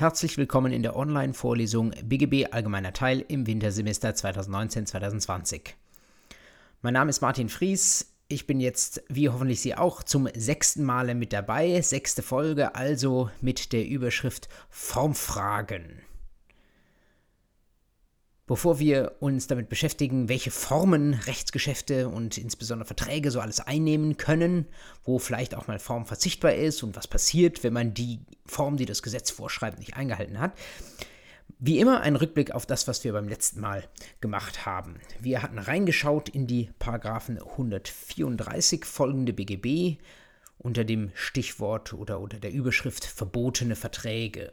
Herzlich willkommen in der Online-Vorlesung BGB Allgemeiner Teil im Wintersemester 2019-2020. Mein Name ist Martin Fries. Ich bin jetzt, wie hoffentlich Sie auch, zum sechsten Male mit dabei. Sechste Folge, also mit der Überschrift Formfragen. Bevor wir uns damit beschäftigen, welche Formen Rechtsgeschäfte und insbesondere Verträge so alles einnehmen können, wo vielleicht auch mal Form verzichtbar ist und was passiert, wenn man die Form, die das Gesetz vorschreibt, nicht eingehalten hat, wie immer ein Rückblick auf das, was wir beim letzten Mal gemacht haben. Wir hatten reingeschaut in die Paragraphen 134 folgende BGB unter dem Stichwort oder unter der Überschrift verbotene Verträge.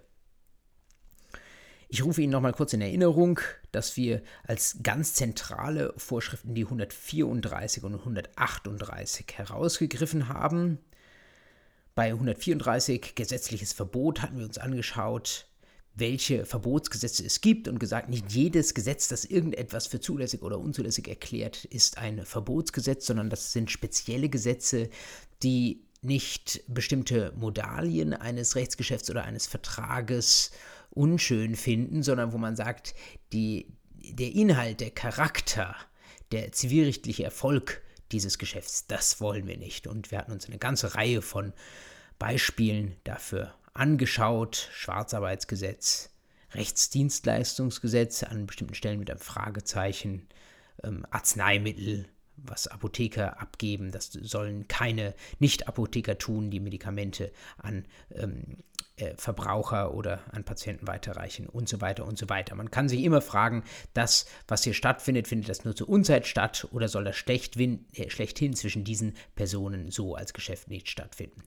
Ich rufe Ihnen nochmal kurz in Erinnerung, dass wir als ganz zentrale Vorschriften die 134 und 138 herausgegriffen haben. Bei 134 gesetzliches Verbot hatten wir uns angeschaut, welche Verbotsgesetze es gibt und gesagt, nicht jedes Gesetz, das irgendetwas für zulässig oder unzulässig erklärt, ist ein Verbotsgesetz, sondern das sind spezielle Gesetze, die nicht bestimmte Modalien eines Rechtsgeschäfts oder eines Vertrages unschön finden, sondern wo man sagt, die, der Inhalt, der Charakter, der zivilrechtliche Erfolg dieses Geschäfts, das wollen wir nicht. Und wir hatten uns eine ganze Reihe von Beispielen dafür angeschaut. Schwarzarbeitsgesetz, Rechtsdienstleistungsgesetz an bestimmten Stellen mit einem Fragezeichen, ähm, Arzneimittel, was Apotheker abgeben. Das sollen keine Nicht-Apotheker tun, die Medikamente an ähm, äh, Verbraucher oder an Patienten weiterreichen und so weiter und so weiter. Man kann sich immer fragen, das, was hier stattfindet, findet das nur zur Unzeit statt oder soll das schlecht äh, schlechthin zwischen diesen Personen so als Geschäft nicht stattfinden?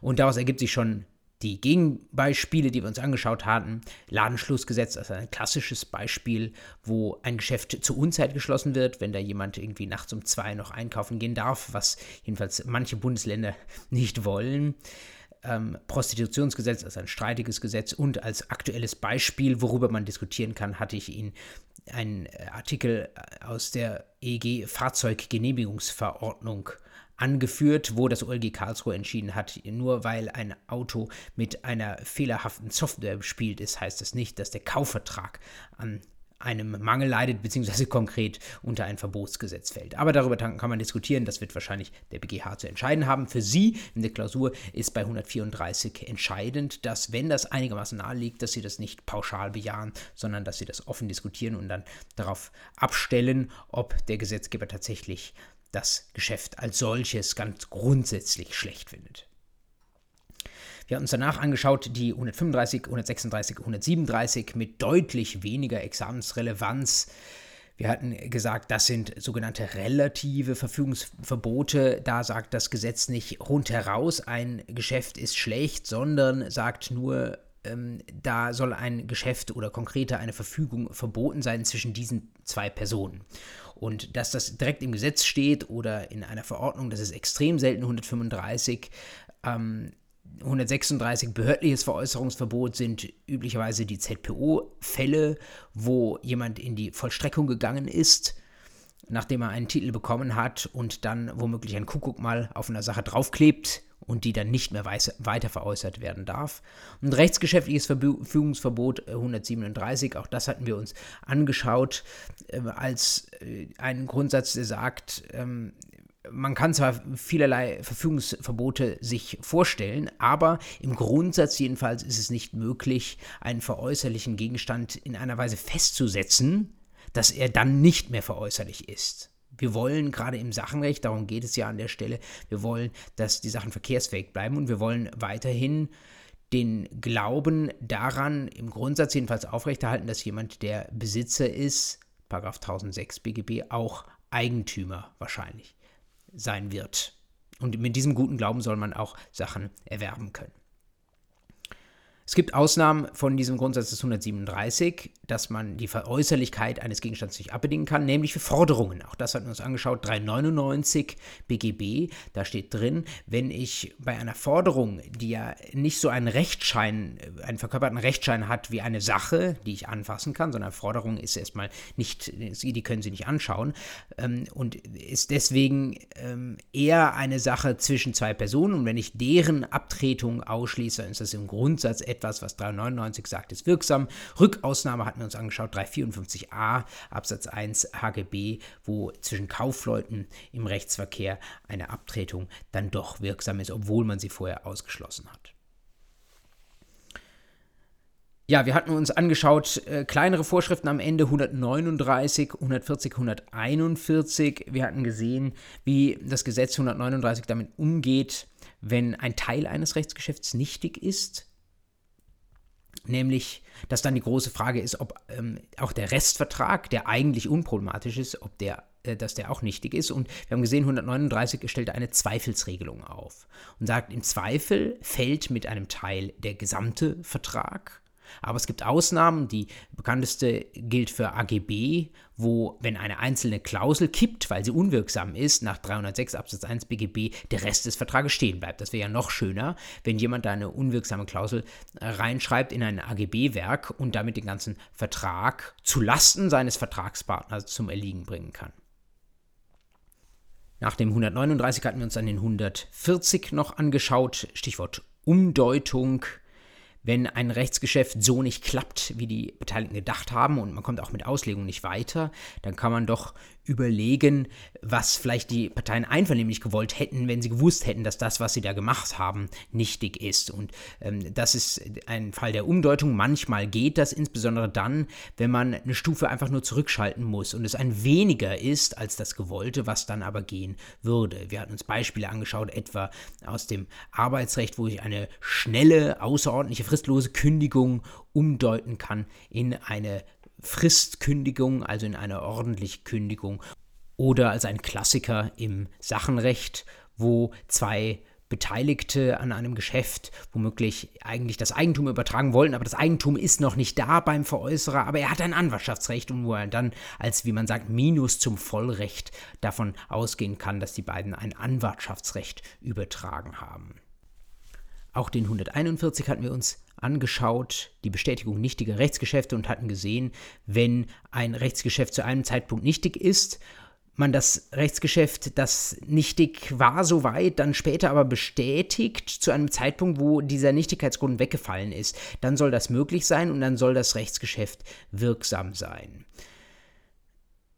Und daraus ergibt sich schon die Gegenbeispiele, die wir uns angeschaut hatten, Ladenschlussgesetz, also ein klassisches Beispiel, wo ein Geschäft zur Unzeit geschlossen wird, wenn da jemand irgendwie nachts um zwei noch einkaufen gehen darf, was jedenfalls manche Bundesländer nicht wollen. Ähm, Prostitutionsgesetz als ein streitiges Gesetz und als aktuelles Beispiel, worüber man diskutieren kann, hatte ich Ihnen einen Artikel aus der EG Fahrzeuggenehmigungsverordnung angeführt, wo das OLG Karlsruhe entschieden hat, nur weil ein Auto mit einer fehlerhaften Software bespielt ist, heißt das nicht, dass der Kaufvertrag an einem Mangel leidet, beziehungsweise konkret unter ein Verbotsgesetz fällt. Aber darüber kann man diskutieren, das wird wahrscheinlich der BGH zu entscheiden haben. Für Sie in der Klausur ist bei 134 entscheidend, dass, wenn das einigermaßen nahe liegt, dass Sie das nicht pauschal bejahen, sondern dass Sie das offen diskutieren und dann darauf abstellen, ob der Gesetzgeber tatsächlich das Geschäft als solches ganz grundsätzlich schlecht findet. Wir haben uns danach angeschaut, die 135, 136, 137 mit deutlich weniger Examensrelevanz. Wir hatten gesagt, das sind sogenannte relative Verfügungsverbote. Da sagt das Gesetz nicht rundheraus, ein Geschäft ist schlecht, sondern sagt nur, ähm, da soll ein Geschäft oder konkreter eine Verfügung verboten sein zwischen diesen zwei Personen. Und dass das direkt im Gesetz steht oder in einer Verordnung, das ist extrem selten 135. Ähm, 136 behördliches Veräußerungsverbot sind üblicherweise die ZPO-Fälle, wo jemand in die Vollstreckung gegangen ist, nachdem er einen Titel bekommen hat und dann womöglich ein Kuckuck mal auf einer Sache draufklebt und die dann nicht mehr weiter veräußert werden darf. Und rechtsgeschäftliches Verfügungsverbot 137, äh, auch das hatten wir uns angeschaut, äh, als äh, einen Grundsatz, der sagt, ähm, man kann zwar vielerlei Verfügungsverbote sich vorstellen, aber im Grundsatz jedenfalls ist es nicht möglich, einen veräußerlichen Gegenstand in einer Weise festzusetzen, dass er dann nicht mehr veräußerlich ist. Wir wollen gerade im Sachenrecht, darum geht es ja an der Stelle, wir wollen, dass die Sachen verkehrsfähig bleiben und wir wollen weiterhin den Glauben daran im Grundsatz jedenfalls aufrechterhalten, dass jemand, der Besitzer ist, 1006 BGB, auch Eigentümer wahrscheinlich sein wird. Und mit diesem guten Glauben soll man auch Sachen erwerben können. Es gibt Ausnahmen von diesem Grundsatz des 137. dass man die Veräußerlichkeit eines Gegenstands nicht abbedingen kann, nämlich für Forderungen. Auch das hatten wir uns angeschaut, 399 BGB, da steht drin, wenn ich bei einer Forderung, die ja nicht so einen Rechtsschein, einen verkörperten Rechtsschein hat wie eine Sache, die ich anfassen kann, sondern Forderung ist erstmal nicht, die können Sie nicht anschauen ähm, und ist deswegen ähm, eher eine Sache zwischen zwei Personen und wenn ich deren Abtretung ausschließe, ist das im Grundsatz etwas, was 399 sagt, ist wirksam. Rückausnahme hatten wir uns angeschaut, 354a Absatz 1 HGB, wo zwischen Kaufleuten im Rechtsverkehr eine Abtretung dann doch wirksam ist, obwohl man sie vorher ausgeschlossen hat. Ja, wir hatten uns angeschaut, äh, kleinere Vorschriften am Ende 139, 140, 141. Wir hatten gesehen, wie das Gesetz 139 damit umgeht, wenn ein Teil eines Rechtsgeschäfts nichtig ist. Nämlich, dass dann die große Frage ist, ob ähm, auch der Restvertrag, der eigentlich unproblematisch ist, ob der, äh, dass der auch nichtig ist. Und wir haben gesehen, 139 stellt eine Zweifelsregelung auf und sagt, im Zweifel fällt mit einem Teil der gesamte Vertrag aber es gibt Ausnahmen. Die bekannteste gilt für AGB, wo, wenn eine einzelne Klausel kippt, weil sie unwirksam ist, nach 306 Absatz 1 BGB der Rest des Vertrages stehen bleibt. Das wäre ja noch schöner, wenn jemand da eine unwirksame Klausel äh, reinschreibt in ein AGB-Werk und damit den ganzen Vertrag zu Lasten seines Vertragspartners zum Erliegen bringen kann. Nach dem 139 hatten wir uns dann den 140 noch angeschaut, Stichwort Umdeutung wenn ein Rechtsgeschäft so nicht klappt, wie die Beteiligten gedacht haben und man kommt auch mit Auslegung nicht weiter, dann kann man doch überlegen, was vielleicht die Parteien einvernehmlich gewollt hätten, wenn sie gewusst hätten, dass das, was sie da gemacht haben, nichtig ist. Und ähm, das ist ein Fall der Umdeutung. Manchmal geht das insbesondere dann, wenn man eine Stufe einfach nur zurückschalten muss und es ein weniger ist als das Gewollte, was dann aber gehen würde. Wir hatten uns Beispiele angeschaut, etwa aus dem Arbeitsrecht, wo ich eine schnelle, außerordentliche, fristlose Kündigung umdeuten kann in eine Fristkündigung, also in eine ordentliche Kündigung, oder als ein Klassiker im Sachenrecht, wo zwei Beteiligte an einem Geschäft womöglich eigentlich das Eigentum übertragen wollen, aber das Eigentum ist noch nicht da beim Veräußerer, aber er hat ein Anwartschaftsrecht und wo er dann als, wie man sagt, Minus zum Vollrecht davon ausgehen kann, dass die beiden ein Anwartschaftsrecht übertragen haben. Auch den 141 hatten wir uns angeschaut, die Bestätigung nichtiger Rechtsgeschäfte und hatten gesehen, wenn ein Rechtsgeschäft zu einem Zeitpunkt nichtig ist, man das Rechtsgeschäft, das nichtig war, soweit, dann später aber bestätigt zu einem Zeitpunkt, wo dieser Nichtigkeitsgrund weggefallen ist, dann soll das möglich sein und dann soll das Rechtsgeschäft wirksam sein.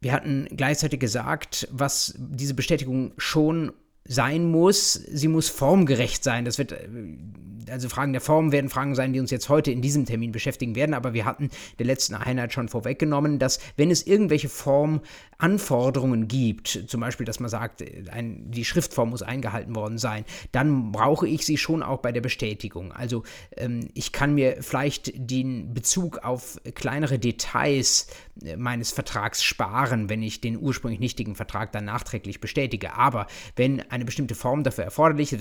Wir hatten gleichzeitig gesagt, was diese Bestätigung schon sein muss, sie muss formgerecht sein. Das wird, äh, also Fragen der Form werden Fragen sein, die uns jetzt heute in diesem Termin beschäftigen werden, aber wir hatten der letzten Einheit schon vorweggenommen, dass wenn es irgendwelche Formanforderungen gibt, zum Beispiel, dass man sagt, ein, die Schriftform muss eingehalten worden sein, dann brauche ich sie schon auch bei der Bestätigung. Also ähm, ich kann mir vielleicht den Bezug auf kleinere Details äh, meines Vertrags sparen, wenn ich den ursprünglich nichtigen Vertrag dann nachträglich bestätige. Aber wenn eine bestimmte Form dafür erforderlich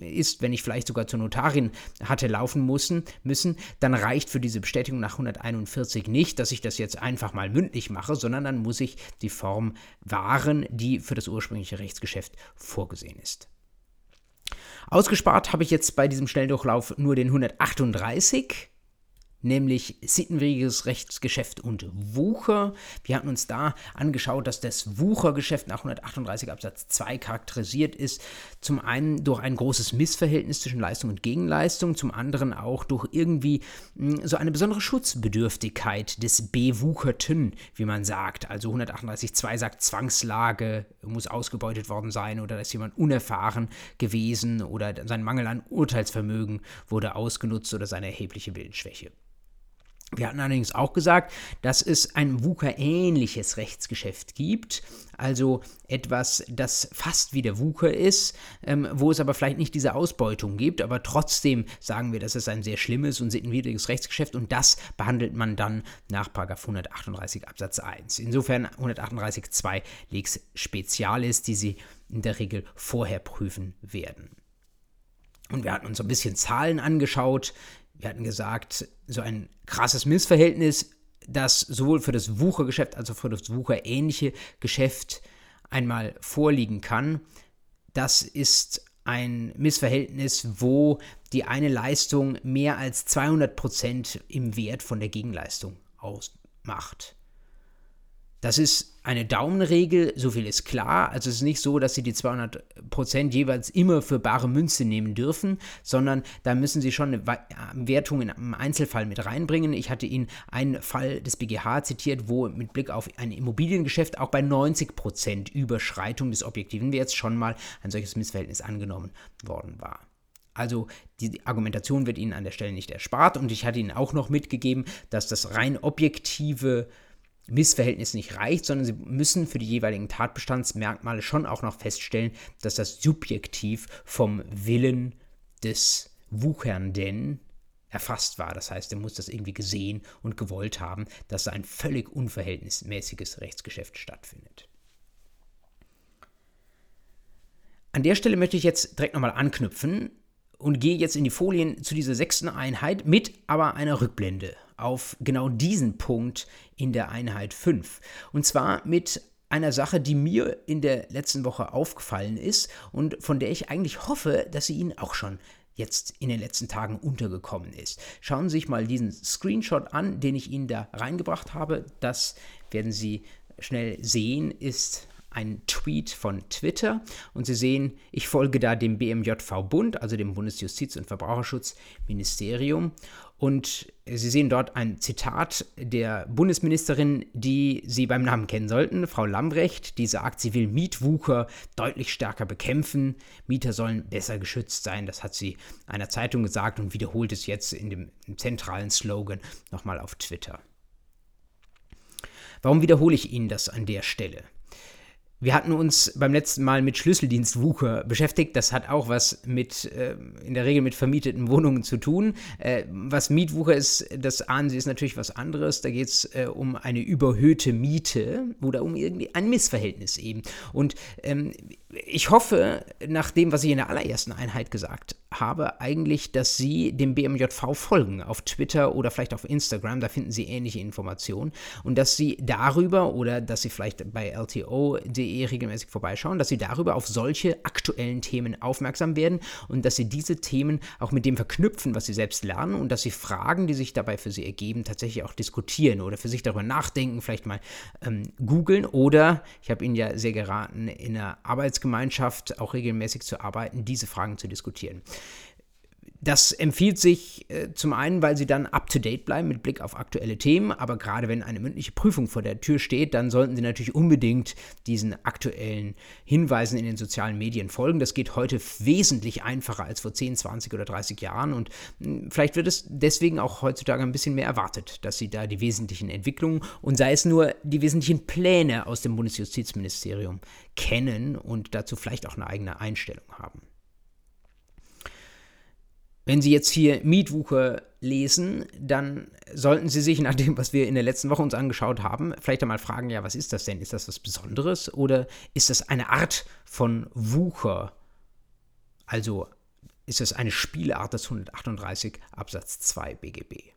ist, wenn ich vielleicht sogar zur Notarin hatte laufen müssen, müssen, dann reicht für diese Bestätigung nach 141 nicht, dass ich das jetzt einfach mal mündlich mache, sondern dann muss ich die Form wahren, die für das ursprüngliche Rechtsgeschäft vorgesehen ist. Ausgespart habe ich jetzt bei diesem Schnelldurchlauf nur den 138 nämlich sittenwidriges Rechtsgeschäft und Wucher. Wir hatten uns da angeschaut, dass das Wuchergeschäft nach 138 Absatz 2 charakterisiert ist. Zum einen durch ein großes Missverhältnis zwischen Leistung und Gegenleistung, zum anderen auch durch irgendwie hm, so eine besondere Schutzbedürftigkeit des Bewucherten, wie man sagt. Also 138.2 sagt, Zwangslage muss ausgebeutet worden sein oder ist jemand unerfahren gewesen oder sein Mangel an Urteilsvermögen wurde ausgenutzt oder seine erhebliche Willensschwäche. Wir hatten allerdings auch gesagt, dass es ein WUKA-ähnliches Rechtsgeschäft gibt, also etwas, das fast wie der WUKA ist, ähm, wo es aber vielleicht nicht diese Ausbeutung gibt, aber trotzdem sagen wir, das ist ein sehr schlimmes und sittenwidriges Rechtsgeschäft und das behandelt man dann nach 138 Absatz 1. Insofern 138.2 Lex Spezialis, die Sie in der Regel vorher prüfen werden. Und wir hatten uns ein bisschen Zahlen angeschaut. Wir hatten gesagt, so ein krasses Missverhältnis das sowohl für das Wuchergeschäft als auch für das Wucherähnliche Geschäft einmal vorliegen kann. Das ist ein Missverhältnis, wo die eine Leistung mehr als 200 Prozent im Wert von der Gegenleistung ausmacht. Das ist eine Daumenregel, so viel ist klar. Also es ist nicht so, dass Sie die 200% jeweils immer für bare Münze nehmen dürfen, sondern da müssen Sie schon eine Wertung im Einzelfall mit reinbringen. Ich hatte Ihnen einen Fall des BGH zitiert, wo mit Blick auf ein Immobiliengeschäft auch bei 90% Überschreitung des objektiven Werts schon mal ein solches Missverhältnis angenommen worden war. Also die Argumentation wird Ihnen an der Stelle nicht erspart und ich hatte Ihnen auch noch mitgegeben, dass das rein objektive Missverhältnis nicht reicht, sondern sie müssen für die jeweiligen Tatbestandsmerkmale schon auch noch feststellen, dass das subjektiv vom Willen des Wuchernden erfasst war. Das heißt, er muss das irgendwie gesehen und gewollt haben, dass da ein völlig unverhältnismäßiges Rechtsgeschäft stattfindet. An der Stelle möchte ich jetzt direkt nochmal anknüpfen und gehe jetzt in die Folien zu dieser sechsten Einheit mit aber einer Rückblende auf genau diesen Punkt in der Einheit 5. Und zwar mit einer Sache, die mir in der letzten Woche aufgefallen ist und von der ich eigentlich hoffe, dass sie Ihnen auch schon jetzt in den letzten Tagen untergekommen ist. Schauen Sie sich mal diesen Screenshot an, den ich Ihnen da reingebracht habe. Das werden Sie schnell sehen, ist ein Tweet von Twitter und Sie sehen, ich folge da dem BMJV-Bund, also dem Bundesjustiz- und Verbraucherschutzministerium und Sie sehen dort ein Zitat der Bundesministerin, die Sie beim Namen kennen sollten, Frau Lambrecht, die sagt, sie will Mietwucher deutlich stärker bekämpfen. Mieter sollen besser geschützt sein. Das hat sie einer Zeitung gesagt und wiederholt es jetzt in dem zentralen Slogan nochmal auf Twitter. Warum wiederhole ich Ihnen das an der Stelle? Wir hatten uns beim letzten Mal mit Schlüsseldienstwucher beschäftigt. Das hat auch was mit, äh, in der Regel mit vermieteten Wohnungen zu tun. Äh, was Mietwucher ist, das ahnen Sie, ist natürlich was anderes. Da geht es äh, um eine überhöhte Miete oder um irgendwie ein Missverhältnis eben. Und ähm, ich hoffe, nach dem, was ich in der allerersten Einheit gesagt habe, eigentlich, dass Sie dem BMJV folgen auf Twitter oder vielleicht auf Instagram, da finden Sie ähnliche Informationen und dass Sie darüber oder dass Sie vielleicht bei lto.de regelmäßig vorbeischauen, dass Sie darüber auf solche aktuellen Themen aufmerksam werden und dass Sie diese Themen auch mit dem verknüpfen, was Sie selbst lernen und dass Sie Fragen, die sich dabei für Sie ergeben, tatsächlich auch diskutieren oder für sich darüber nachdenken, vielleicht mal ähm, googeln oder, ich habe Ihnen ja sehr geraten, in einer Arbeitsgemeinschaft auch regelmäßig zu arbeiten, diese Fragen zu diskutieren. Das empfiehlt sich äh, zum einen, weil sie dann up-to-date bleiben mit Blick auf aktuelle Themen, aber gerade wenn eine mündliche Prüfung vor der Tür steht, dann sollten sie natürlich unbedingt diesen aktuellen Hinweisen in den sozialen Medien folgen. Das geht heute wesentlich einfacher als vor 10, 20 oder 30 Jahren und mh, hm, vielleicht wird es deswegen auch heutzutage ein bisschen mehr erwartet, dass sie da die wesentlichen Entwicklungen und sei es nur die wesentlichen Pläne aus dem Bundesjustizministerium kennen und dazu vielleicht auch eine eigene Einstellung haben. Wenn Sie jetzt hier Mietwucher lesen, dann sollten Sie sich nach dem, was wir in der letzten Woche uns angeschaut haben, vielleicht einmal fragen, ja, was ist das denn? Ist das was Besonderes oder ist das eine Art von Wucher? Also ist das eine Spielart des 138 Absatz 2 BGB?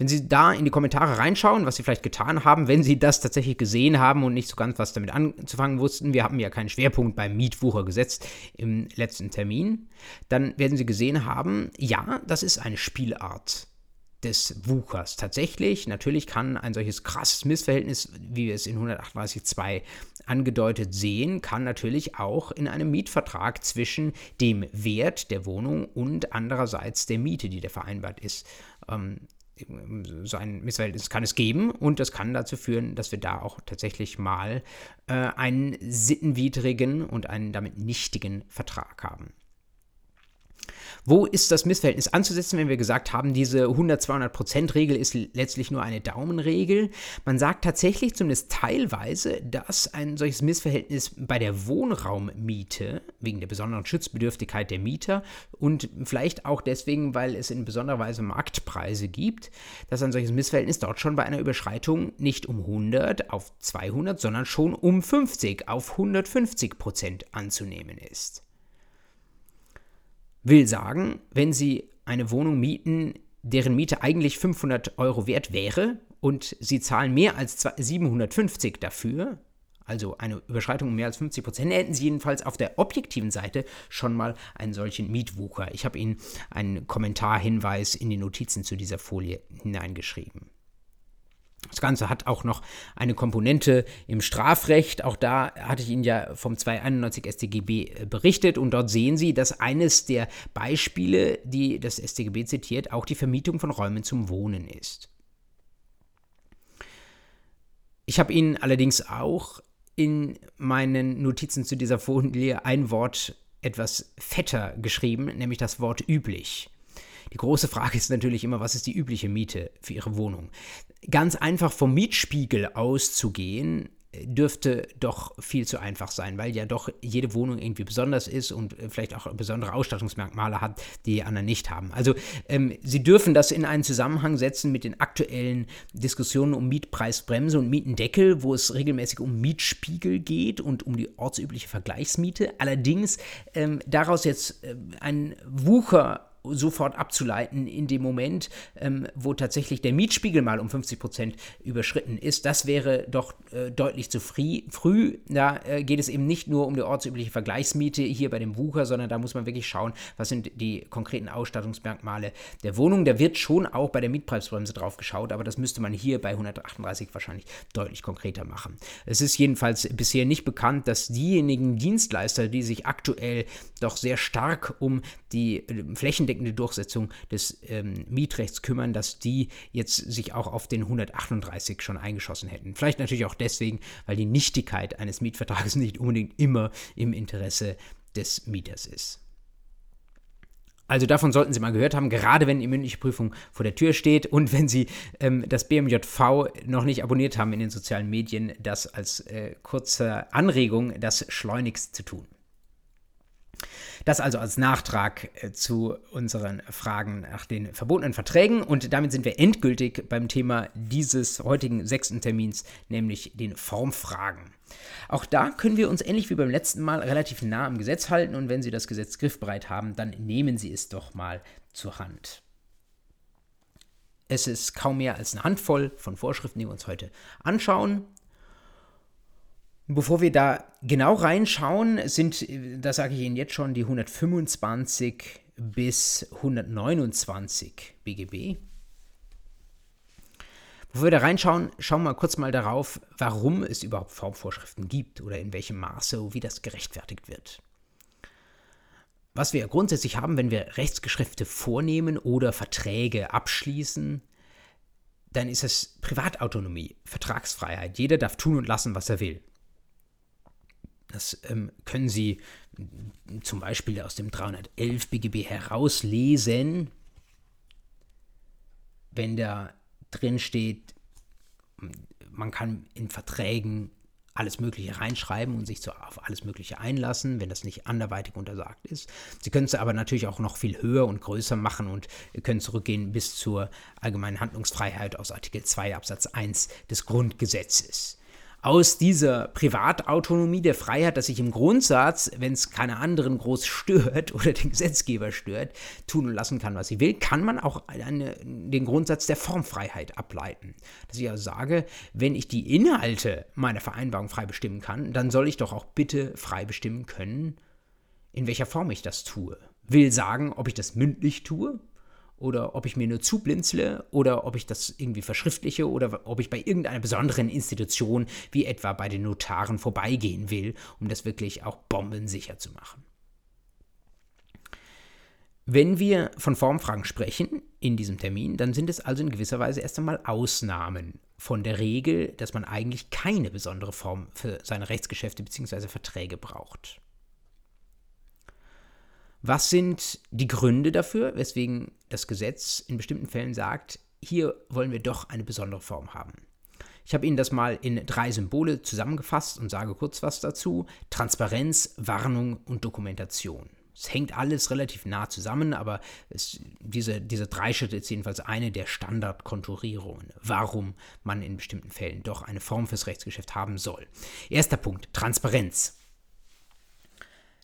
Wenn Sie da in die Kommentare reinschauen, was Sie vielleicht getan haben, wenn Sie das tatsächlich gesehen haben und nicht so ganz was damit anzufangen wussten, wir haben ja keinen Schwerpunkt beim Mietwucher gesetzt im letzten Termin, dann werden Sie gesehen haben, ja, das ist eine Spielart des Wuchers. Tatsächlich, natürlich kann ein solches krasses Missverhältnis, wie wir es in 138.2 angedeutet sehen, kann natürlich auch in einem Mietvertrag zwischen dem Wert der Wohnung und andererseits der Miete, die da vereinbart ist, ähm, so ein Missverhältnis kann es geben und das kann dazu führen, dass wir da auch tatsächlich mal äh, einen sittenwidrigen und einen damit nichtigen Vertrag haben. Wo ist das Missverhältnis anzusetzen, wenn wir gesagt haben, diese 100-200%-Regel ist letztlich nur eine Daumenregel? Man sagt tatsächlich zumindest teilweise, dass ein solches Missverhältnis bei der Wohnraummiete, wegen der besonderen Schutzbedürftigkeit der Mieter und vielleicht auch deswegen, weil es in besonderer Weise Marktpreise gibt, dass ein solches Missverhältnis dort schon bei einer Überschreitung nicht um 100 auf 200, sondern schon um 50 auf 150% anzunehmen ist. Will sagen, wenn Sie eine Wohnung mieten deren Miete eigentlich 500 Euro wert wäre und sie zahlen mehr als 750 dafür, also eine Überschreitung um mehr als 50 Prozent, hätten Sie jedenfalls auf der objektiven Seite schon mal einen solchen Mietwucher. Ich habe Ihnen einen Kommentarhinweis in die Notizen zu dieser Folie hineingeschrieben. Das Ganze hat auch noch eine Komponente im Strafrecht. Auch da hatte ich Ihnen ja vom 291 StGB äh, berichtet und dort sehen Sie, dass eines der Beispiele, die das StGB zitiert, auch die Vermietung von Räumen zum Wohnen ist. Ich habe Ihnen allerdings auch in meinen Notizen zu dieser Folie ein Wort etwas fetter geschrieben, nämlich das Wort üblich. Die große Frage ist natürlich immer, was ist die übliche Miete für Ihre Wohnung? Ganz einfach vom Mietspiegel auszugehen, dürfte doch viel zu einfach sein, weil ja doch jede Wohnung irgendwie besonders ist und vielleicht auch besondere Ausstattungsmerkmale hat, die anderen nicht haben. Also ähm, Sie dürfen das in einen Zusammenhang setzen mit den aktuellen Diskussionen um Mietpreisbremse und Mietendeckel, wo es regelmäßig um Mietspiegel geht und um die ortsübliche Vergleichsmiete. Allerdings ähm, daraus jetzt äh, ein Wucher sofort abzuleiten in dem Moment, ähm, wo tatsächlich der Mietspiegel mal um 50 Prozent überschritten ist. Das wäre doch äh, deutlich zu früh. früh. Da äh, geht es eben nicht nur um die ortsübliche Vergleichsmiete hier bei dem Wucher, sondern da muss man wirklich schauen, was sind die konkreten Ausstattungsmerkmale der Wohnung. Da wird schon auch bei der Mietpreisbremse drauf geschaut, aber das müsste man hier bei 138 wahrscheinlich deutlich konkreter machen. Es ist jedenfalls bisher nicht bekannt, dass diejenigen Dienstleister, die sich aktuell doch sehr stark um die äh, Flächen flächendeckende Durchsetzung des ähm, Mietrechts kümmern, dass die jetzt sich auch auf den 138 schon eingeschossen hätten. Vielleicht natürlich auch deswegen, weil die Nichtigkeit eines Mietvertrages nicht unbedingt immer im Interesse des Mieters ist. Also davon sollten Sie mal gehört haben, gerade wenn die mündliche Prüfung vor der Tür steht und wenn Sie ähm, das BMJV noch nicht abonniert haben in den sozialen Medien, das als äh, kurze Anregung, das schleunigst zu tun. Das also als Nachtrag äh, zu unseren Fragen nach den verbotenen Verträgen. Und damit sind wir endgültig beim Thema dieses heutigen sechsten Termins, nämlich den Formfragen. Auch da können wir uns ähnlich wie beim letzten Mal relativ nah am Gesetz halten und wenn Sie das Gesetz griffbereit haben, dann nehmen Sie es doch mal zur Hand. Es ist kaum mehr als eine Handvoll von Vorschriften, die wir uns heute anschauen. Bevor wir da genau reinschauen, sind, das sage ich Ihnen jetzt schon, die 125 bis 129 BGB. Bevor wir da reinschauen, schauen wir kurz mal darauf, warum es überhaupt Formvorschriften gibt oder in welchem Maße, wie das gerechtfertigt wird. Was wir grundsätzlich haben, wenn wir Rechtsgeschäfte vornehmen oder Verträge abschließen, dann ist es Privatautonomie, Vertragsfreiheit. Jeder darf tun und lassen, was er will. Das ähm, können Sie zum Beispiel aus dem 311 BGB herauslesen, wenn da drin steht, man kann in Verträgen alles Mögliche reinschreiben und sich so auf alles Mögliche einlassen, wenn das nicht anderweitig untersagt ist. Sie können es aber natürlich auch noch viel höher und größer machen und können zurückgehen bis zur allgemeinen Handlungsfreiheit aus Artikel 2 Absatz 1 des Grundgesetzes aus dieser Privatautonomie der Freiheit, dass ich im Grundsatz, wenn es keine anderen groß stört oder den Gesetzgeber stört, tun und lassen kann, was ich will, kann man auch eine, den Grundsatz der Formfreiheit ableiten. Dass ich also sage, wenn ich die Inhalte meiner Vereinbarung frei bestimmen kann, dann soll ich doch auch bitte frei bestimmen können, in welcher Form ich das tue. Will sagen, ob ich das mündlich tue oder ob ich mir nur zublinzle oder ob ich das irgendwie verschriftliche oder ob ich bei irgendeiner besonderen Institution, wie etwa bei den Notaren, vorbeigehen will, um das wirklich auch bombensicher zu machen. Wenn wir von Formfragen sprechen in diesem Termin, dann sind es also in gewisser Weise erst einmal Ausnahmen von der Regel, dass man eigentlich keine besondere Form für seine Rechtsgeschäfte bzw. Verträge braucht. Was sind die Gründe dafür, weswegen das Gesetz in bestimmten Fällen sagt, hier wollen wir doch eine besondere Form haben? Ich habe Ihnen das mal in drei Symbole zusammengefasst und sage kurz was dazu. Transparenz, Warnung und Dokumentation. Es hängt alles relativ nah zusammen, aber es, diese, diese drei Schritte ist jedenfalls eine der Standardkonturierungen, warum man in bestimmten Fällen doch eine Form fürs Rechtsgeschäft haben soll. Erster Punkt, Transparenz.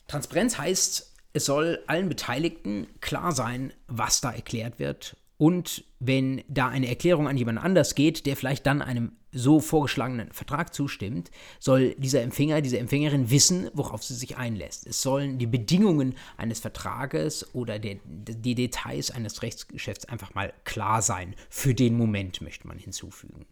Transparenz heißt, es soll allen Beteiligten klar sein, was da erklärt wird Und wenn da eine Erklärung an jemand anders geht, der vielleicht dann einem so vorgeschlagenen Vertrag zustimmt, soll dieser Empfänger, diese Empfängerin wissen, worauf sie sich einlässt. Es sollen die Bedingungen eines Vertrages oder der, die Details eines Rechtsgeschäfts einfach mal klar sein. Für den Moment möchte man hinzufügen.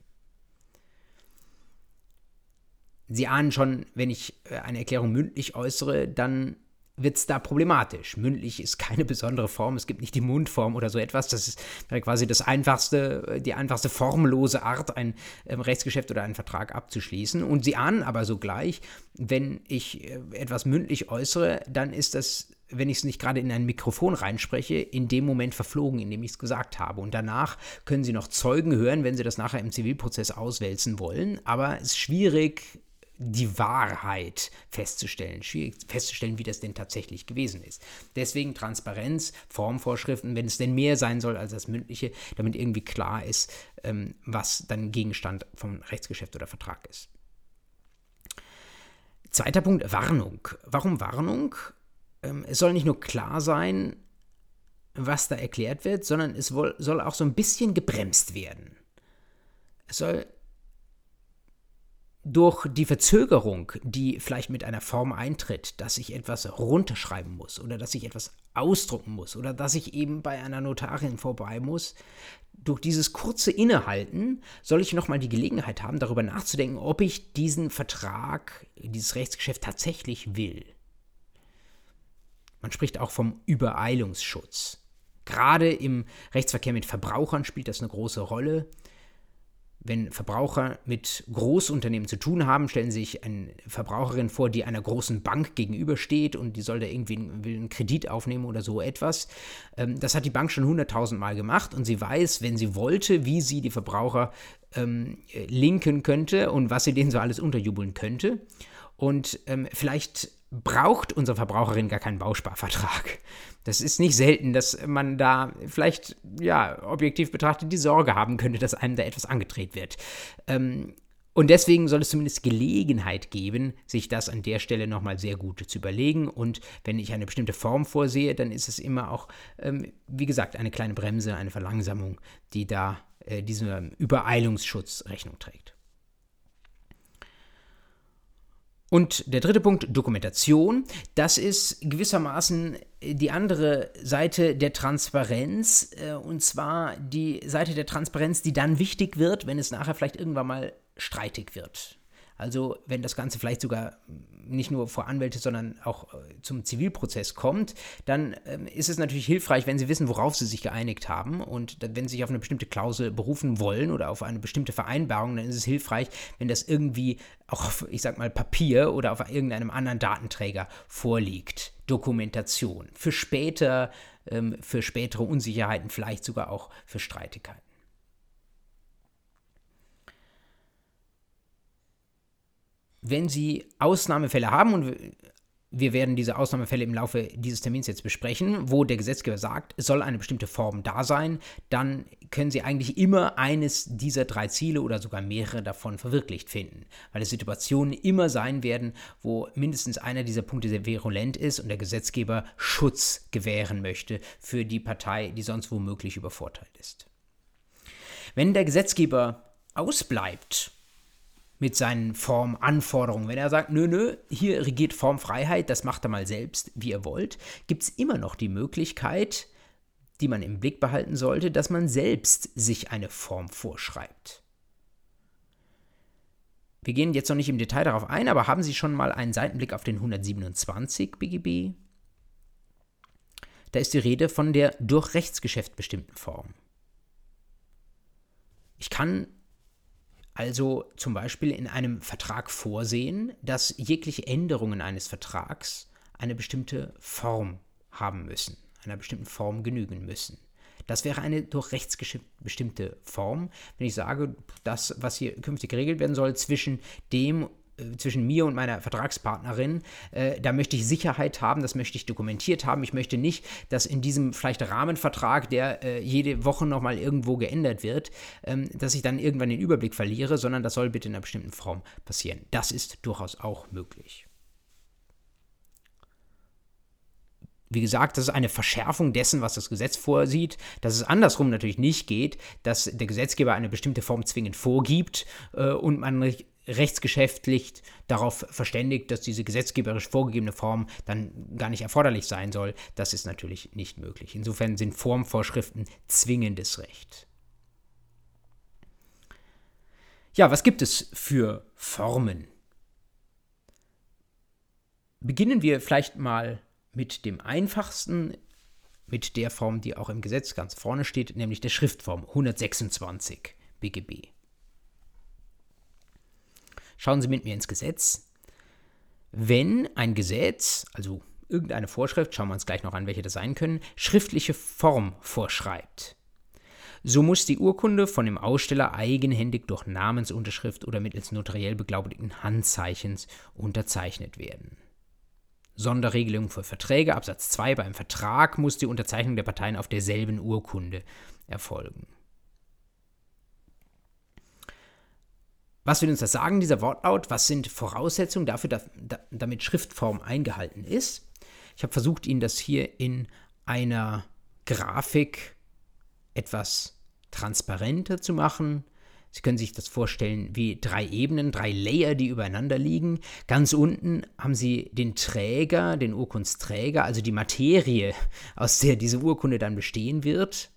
Sie ahnen schon, wenn ich äh, eine Erklärung mündlich äußere, dann wird es da problematisch. Mündlich ist keine besondere Form, es gibt nicht die Mundform oder so etwas. Das ist quasi das einfachste, die einfachste formlose Art, ein ähm, Rechtsgeschäft oder einen Vertrag abzuschließen. Und sie ahnen aber sogleich, wenn ich äh, etwas mündlich äußere, dann ist das wenn ich es nicht gerade in ein Mikrofon reinspreche, in dem Moment verflogen, in dem ich es gesagt habe. Und danach können Sie noch Zeugen hören, wenn Sie das nachher im Zivilprozess auswälzen wollen. Aber es ist schwierig, die Wahrheit festzustellen, schwierig festzustellen, wie das denn tatsächlich gewesen ist. Deswegen Transparenz, Formvorschriften, wenn es denn mehr sein soll als das mündliche, damit irgendwie klar ist, ähm, was dann Gegenstand vom Rechtsgeschäft oder Vertrag ist. Zweiter Punkt, Warnung. Warum Warnung? Ähm, es soll nicht nur klar sein, was da erklärt wird, sondern es soll auch so ein bisschen gebremst werden. Es soll durch die Verzögerung, die vielleicht mit einer Form eintritt, dass ich etwas runterschreiben muss oder dass ich etwas ausdrucken muss oder dass ich eben bei einer Notarin vorbei muss, durch dieses kurze Innehalten soll ich nochmal die Gelegenheit haben, darüber nachzudenken, ob ich diesen Vertrag, dieses Rechtsgeschäft tatsächlich will. Man spricht auch vom Übereilungsschutz. Gerade im Rechtsverkehr mit Verbrauchern spielt das eine große Rolle wenn Verbraucher mit Großunternehmen zu tun haben, stellen Sie sich eine Verbraucherin vor, die einer großen Bank gegenübersteht und die soll da irgendwie einen Kredit aufnehmen oder so etwas. Ähm, das hat die Bank schon hunderttausendmal gemacht und sie weiß, wenn sie wollte, wie sie die Verbraucher ähm, linken könnte und was sie denen so alles unterjubeln könnte. Und ähm, vielleicht braucht unsere Verbraucherin gar keinen Bausparvertrag. Das ist nicht selten, dass man da vielleicht, ja, objektiv betrachtet die Sorge haben könnte, dass einem da etwas angedreht wird. Ähm, und deswegen soll es zumindest Gelegenheit geben, sich das an der Stelle nochmal sehr gut zu überlegen. Und wenn ich eine bestimmte Form vorsehe, dann ist es immer auch, ähm, wie gesagt, eine kleine Bremse, eine Verlangsamung, die da äh, diesem Übereilungsschutz Rechnung trägt. Und der dritte Punkt, Dokumentation. Das ist gewissermaßen die andere Seite der Transparenz. Äh, und zwar die Seite der Transparenz, die dann wichtig wird, wenn es nachher vielleicht irgendwann mal streitig wird. Also wenn das Ganze vielleicht sogar nicht nur vor Anwälte, sondern auch äh, zum Zivilprozess kommt, dann ähm, ist es natürlich hilfreich, wenn Sie wissen, worauf Sie sich geeinigt haben. Und wenn Sie sich auf eine bestimmte Klausel berufen wollen oder auf eine bestimmte Vereinbarung, dann ist es hilfreich, wenn das irgendwie auch auf, ich sag mal, Papier oder auf irgendeinem anderen Datenträger vorliegt. Dokumentation. Für später, ähm, für spätere Unsicherheiten, vielleicht sogar auch für Streitigkeiten. Wenn Sie Ausnahmefälle haben, und wir werden diese Ausnahmefälle im Laufe dieses Termins jetzt besprechen, wo der Gesetzgeber sagt, es soll eine bestimmte Form da sein, dann können Sie eigentlich immer eines dieser drei Ziele oder sogar mehrere davon verwirklicht finden, weil es Situationen immer sein werden, wo mindestens einer dieser Punkte sehr virulent ist und der Gesetzgeber Schutz gewähren möchte für die Partei, die sonst womöglich übervorteilt ist. Wenn der Gesetzgeber ausbleibt mit seinen Formanforderungen. Wenn er sagt, nö, nö, hier regiert Formfreiheit, das macht er mal selbst, wie ihr wollt, gibt es immer noch die Möglichkeit, die man im Blick behalten sollte, dass man selbst sich eine Form vorschreibt. Wir gehen jetzt noch nicht im Detail darauf ein, aber haben Sie schon mal einen Seitenblick auf den 127 BGB? Da ist die Rede von der durch Rechtsgeschäft bestimmten Form. Ich kann also zum Beispiel in einem Vertrag vorsehen, dass jegliche Änderungen eines Vertrags eine bestimmte Form haben müssen, einer bestimmten Form genügen müssen. Das wäre eine durch Rechts bestimmte Form, wenn ich sage, das, was hier künftig geregelt werden soll, zwischen dem zwischen mir und meiner Vertragspartnerin, äh, da möchte ich Sicherheit haben, das möchte ich dokumentiert haben. Ich möchte nicht, dass in diesem vielleicht Rahmenvertrag, der äh, jede Woche nochmal irgendwo geändert wird, ähm, dass ich dann irgendwann den Überblick verliere, sondern das soll bitte in einer bestimmten Form passieren. Das ist durchaus auch möglich. wie gesagt, das ist eine Verschärfung dessen, was das Gesetz vorsieht, dass es andersrum natürlich nicht geht, dass der Gesetzgeber eine bestimmte Form zwingend vorgibt äh, und man rechtsgeschäftlich darauf verständigt, dass diese gesetzgeberisch vorgegebene Form dann gar nicht erforderlich sein soll. Das ist natürlich nicht möglich. Insofern sind Formvorschriften zwingendes Recht. Ja, was gibt es für Formen? Beginnen wir vielleicht mal mit dem einfachsten, mit der Form, die auch im Gesetz ganz vorne steht, nämlich der Schriftform 126 BGB. Schauen Sie mit mir ins Gesetz. Wenn ein Gesetz, also irgendeine Vorschrift, schauen wir uns gleich noch an, welche das sein können, schriftliche Form vorschreibt, so muss die Urkunde von dem Aussteller eigenhändig durch Namensunterschrift oder mittels notariell beglaubigten Handzeichens unterzeichnet werden. Sonderregelung für Verträge, Absatz 2. Beim Vertrag muss die Unterzeichnung der Parteien auf derselben Urkunde erfolgen. Was will uns das sagen, dieser Wortlaut? Was sind Voraussetzungen dafür, dass, damit Schriftform eingehalten ist? Ich habe versucht, Ihnen das hier in einer Grafik etwas transparenter zu machen. Sie können sich das vorstellen wie drei Ebenen, drei Layer, die übereinander liegen. Ganz unten haben Sie den Träger, den Urkundsträger, also die Materie, aus der diese Urkunde dann bestehen wird,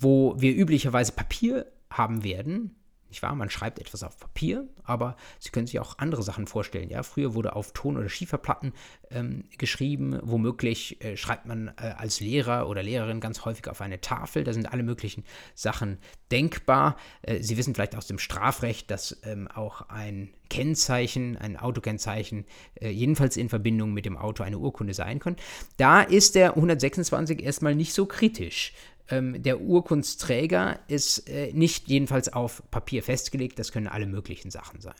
wo wir üblicherweise Papier haben werden. Nicht wahr? Man schreibt etwas auf Papier, aber Sie können sich auch andere Sachen vorstellen. Ja? Früher wurde auf Ton- oder Schieferplatten ähm, geschrieben. Womöglich äh, schreibt man äh, als Lehrer oder Lehrerin ganz häufig auf eine Tafel. Da sind alle möglichen Sachen denkbar. Äh, Sie wissen vielleicht aus dem Strafrecht, dass ähm, auch ein Kennzeichen, ein Autokennzeichen, äh, jedenfalls in Verbindung mit dem Auto eine Urkunde sein kann. Da ist der 126 erstmal nicht so kritisch ähm, der Urkundsträger ist äh, nicht jedenfalls auf Papier festgelegt, das können alle möglichen Sachen sein.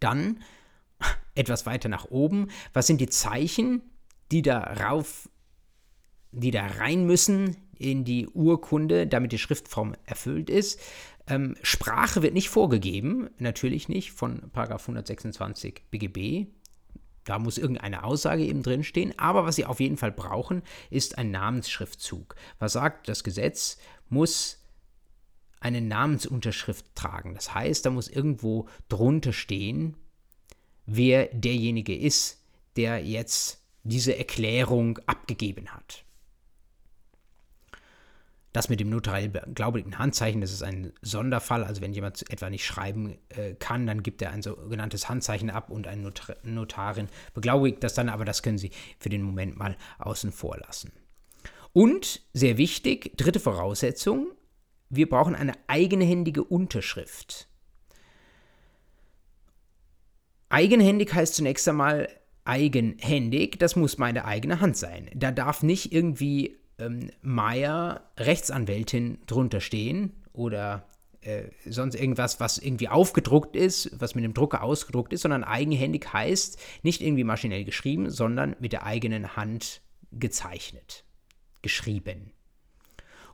Dann etwas weiter nach oben, was sind die Zeichen, die darauf, die da rein müssen in die Urkunde, damit die Schriftform erfüllt ist. Ähm, Sprache wird nicht vorgegeben, natürlich nicht, von 126 BGB, da muss irgendeine Aussage eben drinstehen. Aber was Sie auf jeden Fall brauchen, ist ein Namensschriftzug. Was sagt das Gesetz? Muss eine Namensunterschrift tragen. Das heißt, da muss irgendwo drunter stehen, wer derjenige ist, der jetzt diese Erklärung abgegeben hat. Das mit dem notariell beglaubigten Handzeichen, das ist ein Sonderfall. Also wenn jemand etwa nicht schreiben äh, kann, dann gibt er ein sogenanntes Handzeichen ab und eine Not Notarin beglaubigt das dann, aber das können Sie für den Moment mal außen vor lassen. Und sehr wichtig, dritte Voraussetzung, wir brauchen eine eigenhändige Unterschrift. Eigenhändig heißt zunächst einmal eigenhändig, das muss meine eigene Hand sein. Da darf nicht irgendwie ähm, Meier Rechtsanwältin drunter stehen oder äh, sonst irgendwas, was irgendwie aufgedruckt ist, was mit dem Drucker ausgedruckt ist, sondern eigenhändig heißt nicht irgendwie maschinell geschrieben, sondern mit der eigenen Hand gezeichnet, geschrieben.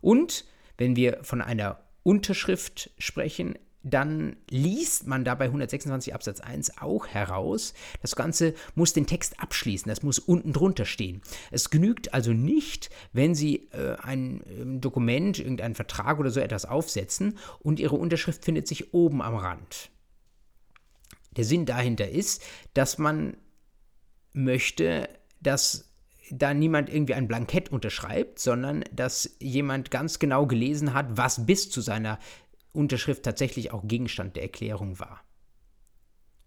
Und wenn wir von einer Unterschrift sprechen, dann liest man da bei 126 Absatz 1 auch heraus, das Ganze muss den Text abschließen, das muss unten drunter stehen. Es genügt also nicht, wenn Sie äh, ein äh, Dokument, irgendeinen Vertrag oder so etwas aufsetzen und Ihre Unterschrift findet sich oben am Rand. Der Sinn dahinter ist, dass man möchte, dass da niemand irgendwie ein Blankett unterschreibt, sondern dass jemand ganz genau gelesen hat, was bis zu seiner Unterschrift tatsächlich auch Gegenstand der Erklärung war.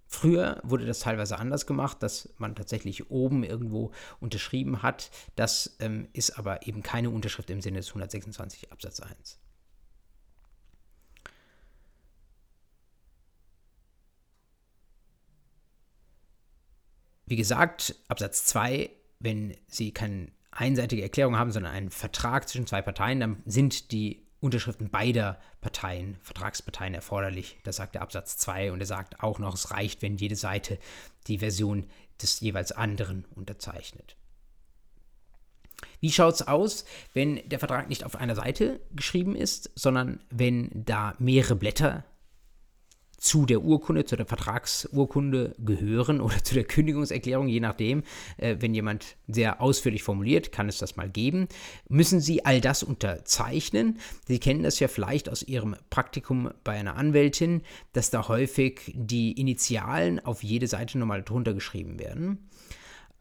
Früher wurde das teilweise anders gemacht, dass man tatsächlich oben irgendwo unterschrieben hat. Das ähm, ist aber eben keine Unterschrift im Sinne des 126 Absatz 1. Wie gesagt, Absatz 2, wenn Sie keine einseitige Erklärung haben, sondern einen Vertrag zwischen zwei Parteien, dann sind die Unterschriften beider Parteien, Vertragsparteien erforderlich. Das sagt der Absatz 2 und er sagt auch noch, es reicht, wenn jede Seite die Version des jeweils anderen unterzeichnet. Wie schaut es aus, wenn der Vertrag nicht auf einer Seite geschrieben ist, sondern wenn da mehrere Blätter zu der Urkunde, zu der Vertragsurkunde gehören oder zu der Kündigungserklärung, je nachdem. Äh, wenn jemand sehr ausführlich formuliert, kann es das mal geben. Müssen Sie all das unterzeichnen? Sie kennen das ja vielleicht aus Ihrem Praktikum bei einer Anwältin, dass da häufig die Initialen auf jede Seite nochmal drunter geschrieben werden.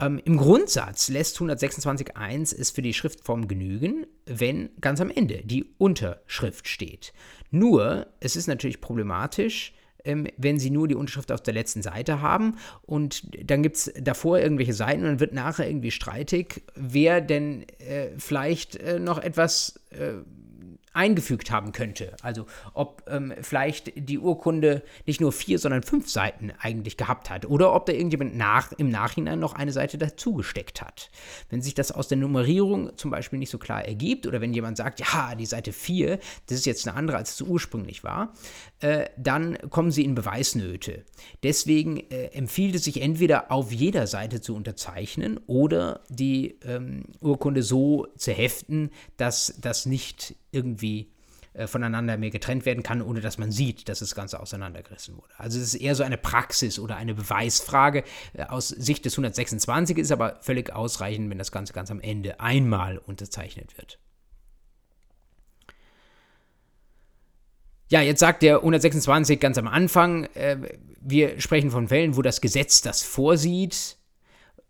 Ähm, Im Grundsatz lässt 126.1 es für die Schriftform genügen, wenn ganz am Ende die Unterschrift steht. Nur, es ist natürlich problematisch, wenn sie nur die Unterschrift auf der letzten Seite haben. Und dann gibt es davor irgendwelche Seiten und dann wird nachher irgendwie streitig, wer denn äh, vielleicht äh, noch etwas äh, eingefügt haben könnte. Also ob ähm, vielleicht die Urkunde nicht nur vier, sondern fünf Seiten eigentlich gehabt hat. Oder ob da irgendjemand nach, im Nachhinein noch eine Seite dazugesteckt hat. Wenn sich das aus der Nummerierung zum Beispiel nicht so klar ergibt oder wenn jemand sagt, ja, die Seite 4, das ist jetzt eine andere, als es ursprünglich war, äh, dann kommen sie in Beweisnöte. Deswegen äh, empfiehlt es sich entweder auf jeder Seite zu unterzeichnen oder die ähm, Urkunde so zu heften, dass das nicht irgendwie äh, voneinander mehr getrennt werden kann, ohne dass man sieht, dass das Ganze auseinandergerissen wurde. Also es ist eher so eine Praxis oder eine Beweisfrage. Äh, aus Sicht des 126 ist aber völlig ausreichend, wenn das Ganze ganz am Ende einmal unterzeichnet wird. Ja, jetzt sagt der 126 ganz am Anfang, äh, wir sprechen von Fällen, wo das Gesetz das vorsieht.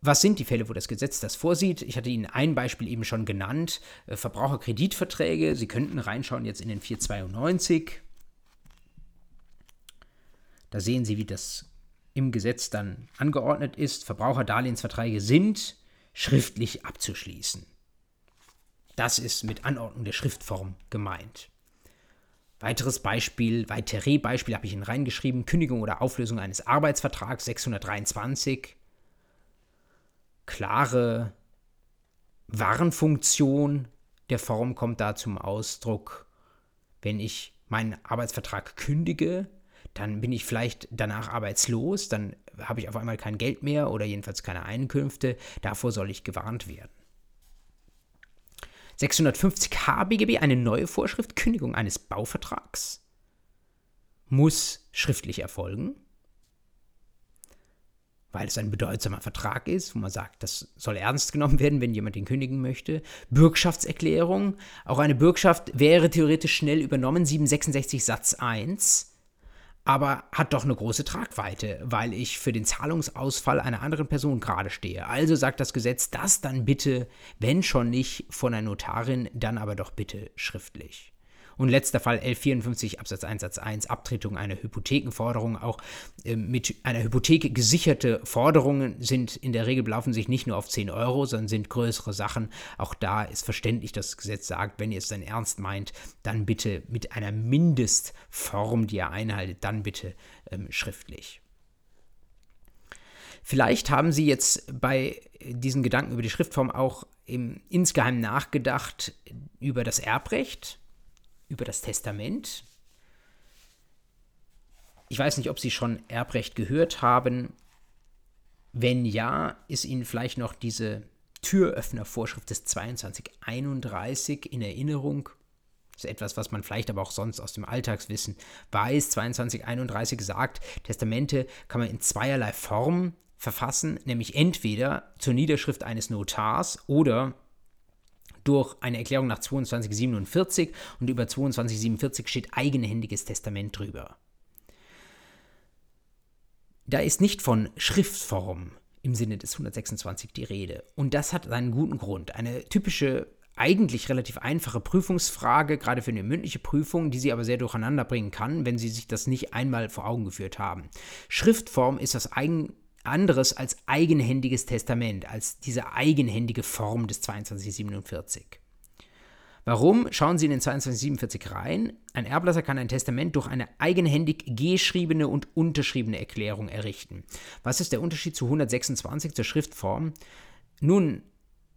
Was sind die Fälle, wo das Gesetz das vorsieht? Ich hatte Ihnen ein Beispiel eben schon genannt. Äh, Verbraucherkreditverträge. Sie könnten reinschauen jetzt in den 492. Da sehen Sie, wie das im Gesetz dann angeordnet ist. Verbraucherdarlehensverträge sind schriftlich abzuschließen. Das ist mit Anordnung der Schriftform gemeint. Weiteres Beispiel, weitere Beispiel habe ich Ihnen reingeschrieben: Kündigung oder Auflösung eines Arbeitsvertrags 623 klare Warnfunktion der Form kommt da zum Ausdruck. Wenn ich meinen Arbeitsvertrag kündige, dann bin ich vielleicht danach arbeitslos, dann habe ich auf einmal kein Geld mehr oder jedenfalls keine Einkünfte. Davor soll ich gewarnt werden. 650 HBGB, eine neue Vorschrift, Kündigung eines Bauvertrags, muss schriftlich erfolgen weil es ein bedeutsamer Vertrag ist, wo man sagt, das soll ernst genommen werden, wenn jemand den kündigen möchte. Bürgschaftserklärung, auch eine Bürgschaft wäre theoretisch schnell übernommen, 766 Satz 1, aber hat doch eine große Tragweite, weil ich für den Zahlungsausfall einer anderen Person gerade stehe. Also sagt das Gesetz, das dann bitte, wenn schon nicht von einer Notarin, dann aber doch bitte schriftlich. Und letzter Fall L54 Absatz 1 Satz 1 Abtretung einer Hypothekenforderung. Auch äh, mit einer Hypothek gesicherte Forderungen sind in der Regel belaufen sich nicht nur auf 10 Euro, sondern sind größere Sachen. Auch da ist verständlich, dass das Gesetz sagt, wenn ihr es dann ernst meint, dann bitte mit einer Mindestform, die ihr einhaltet, dann bitte ähm, schriftlich. Vielleicht haben Sie jetzt bei diesen Gedanken über die Schriftform auch im, insgeheim nachgedacht über das Erbrecht über das Testament. Ich weiß nicht, ob Sie schon Erbrecht gehört haben. Wenn ja, ist Ihnen vielleicht noch diese Türöffnervorschrift des 2231 in Erinnerung. Das ist etwas, was man vielleicht aber auch sonst aus dem Alltagswissen weiß. 2231 sagt, Testamente kann man in zweierlei Form verfassen, nämlich entweder zur Niederschrift eines Notars oder durch eine Erklärung nach 2247 und über 2247 steht eigenhändiges Testament drüber. Da ist nicht von Schriftform im Sinne des 126 die Rede. Und das hat einen guten Grund. Eine typische, eigentlich relativ einfache Prüfungsfrage, gerade für eine mündliche Prüfung, die Sie aber sehr durcheinander bringen kann, wenn Sie sich das nicht einmal vor Augen geführt haben. Schriftform ist das eigen, anderes als eigenhändiges Testament, als diese eigenhändige Form des 2247. Warum? Schauen Sie in den 2247 rein. Ein Erblasser kann ein Testament durch eine eigenhändig geschriebene und unterschriebene Erklärung errichten. Was ist der Unterschied zu 126 zur Schriftform? Nun,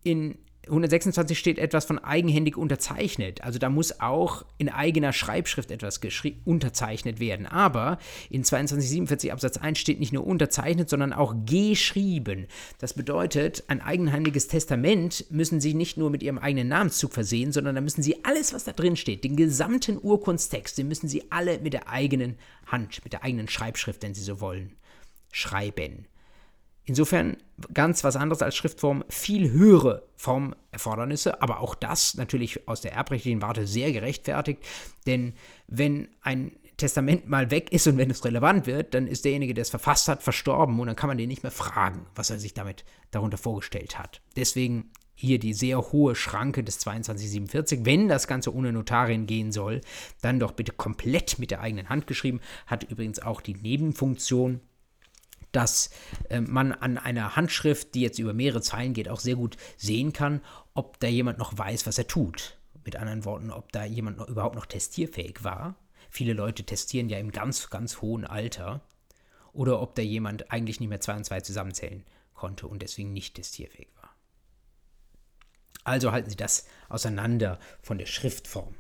in 126 steht etwas von eigenhändig unterzeichnet. Also da muss auch in eigener Schreibschrift etwas unterzeichnet werden. Aber in 2247 Absatz 1 steht nicht nur unterzeichnet, sondern auch geschrieben. Das bedeutet, ein eigenhändiges Testament müssen Sie nicht nur mit Ihrem eigenen Namenszug versehen, sondern da müssen Sie alles, was da drin steht, den gesamten Urkundstext, den müssen Sie alle mit der eigenen Hand, mit der eigenen Schreibschrift, wenn Sie so wollen, schreiben. Insofern ganz was anderes als Schriftform, viel höhere Formerfordernisse, aber auch das natürlich aus der erbrechtlichen Warte sehr gerechtfertigt, denn wenn ein Testament mal weg ist und wenn es relevant wird, dann ist derjenige, der es verfasst hat, verstorben und dann kann man den nicht mehr fragen, was er sich damit darunter vorgestellt hat. Deswegen hier die sehr hohe Schranke des 2247. Wenn das Ganze ohne Notarin gehen soll, dann doch bitte komplett mit der eigenen Hand geschrieben. Hat übrigens auch die Nebenfunktion, dass äh, man an einer Handschrift, die jetzt über mehrere Zeilen geht, auch sehr gut sehen kann, ob da jemand noch weiß, was er tut. Mit anderen Worten, ob da jemand noch, überhaupt noch testierfähig war. Viele Leute testieren ja im ganz, ganz hohen Alter. Oder ob da jemand eigentlich nicht mehr zwei und zwei zusammenzählen konnte und deswegen nicht testierfähig war. Also halten Sie das auseinander von der Schriftform.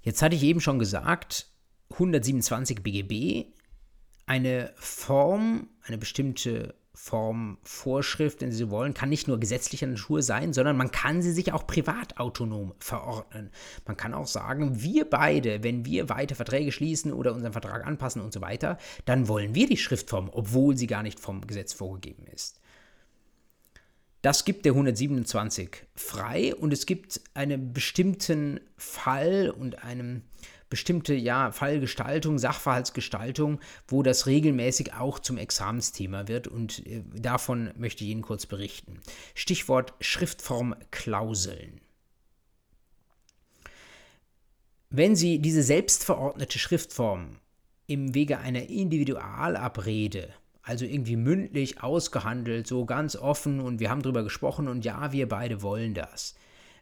Jetzt hatte ich eben schon gesagt, 127 BGB eine Form, eine bestimmte Formvorschrift, wenn Sie so wollen, kann nicht nur gesetzlicher Natur sein, sondern man kann sie sich auch privat autonom verordnen. Man kann auch sagen, wir beide, wenn wir weiter Verträge schließen oder unseren Vertrag anpassen und so weiter, dann wollen wir die Schriftform, obwohl sie gar nicht vom Gesetz vorgegeben ist. Das gibt der 127 frei und es gibt einen bestimmten Fall und einem bestimmte ja, Fallgestaltung, Sachverhaltsgestaltung, wo das regelmäßig auch zum Examensthema wird und äh, davon möchte ich Ihnen kurz berichten. Stichwort Schriftformklauseln. Wenn Sie diese selbstverordnete Schriftform im Wege einer Individualabrede, also irgendwie mündlich ausgehandelt, so ganz offen und wir haben darüber gesprochen und ja, wir beide wollen das,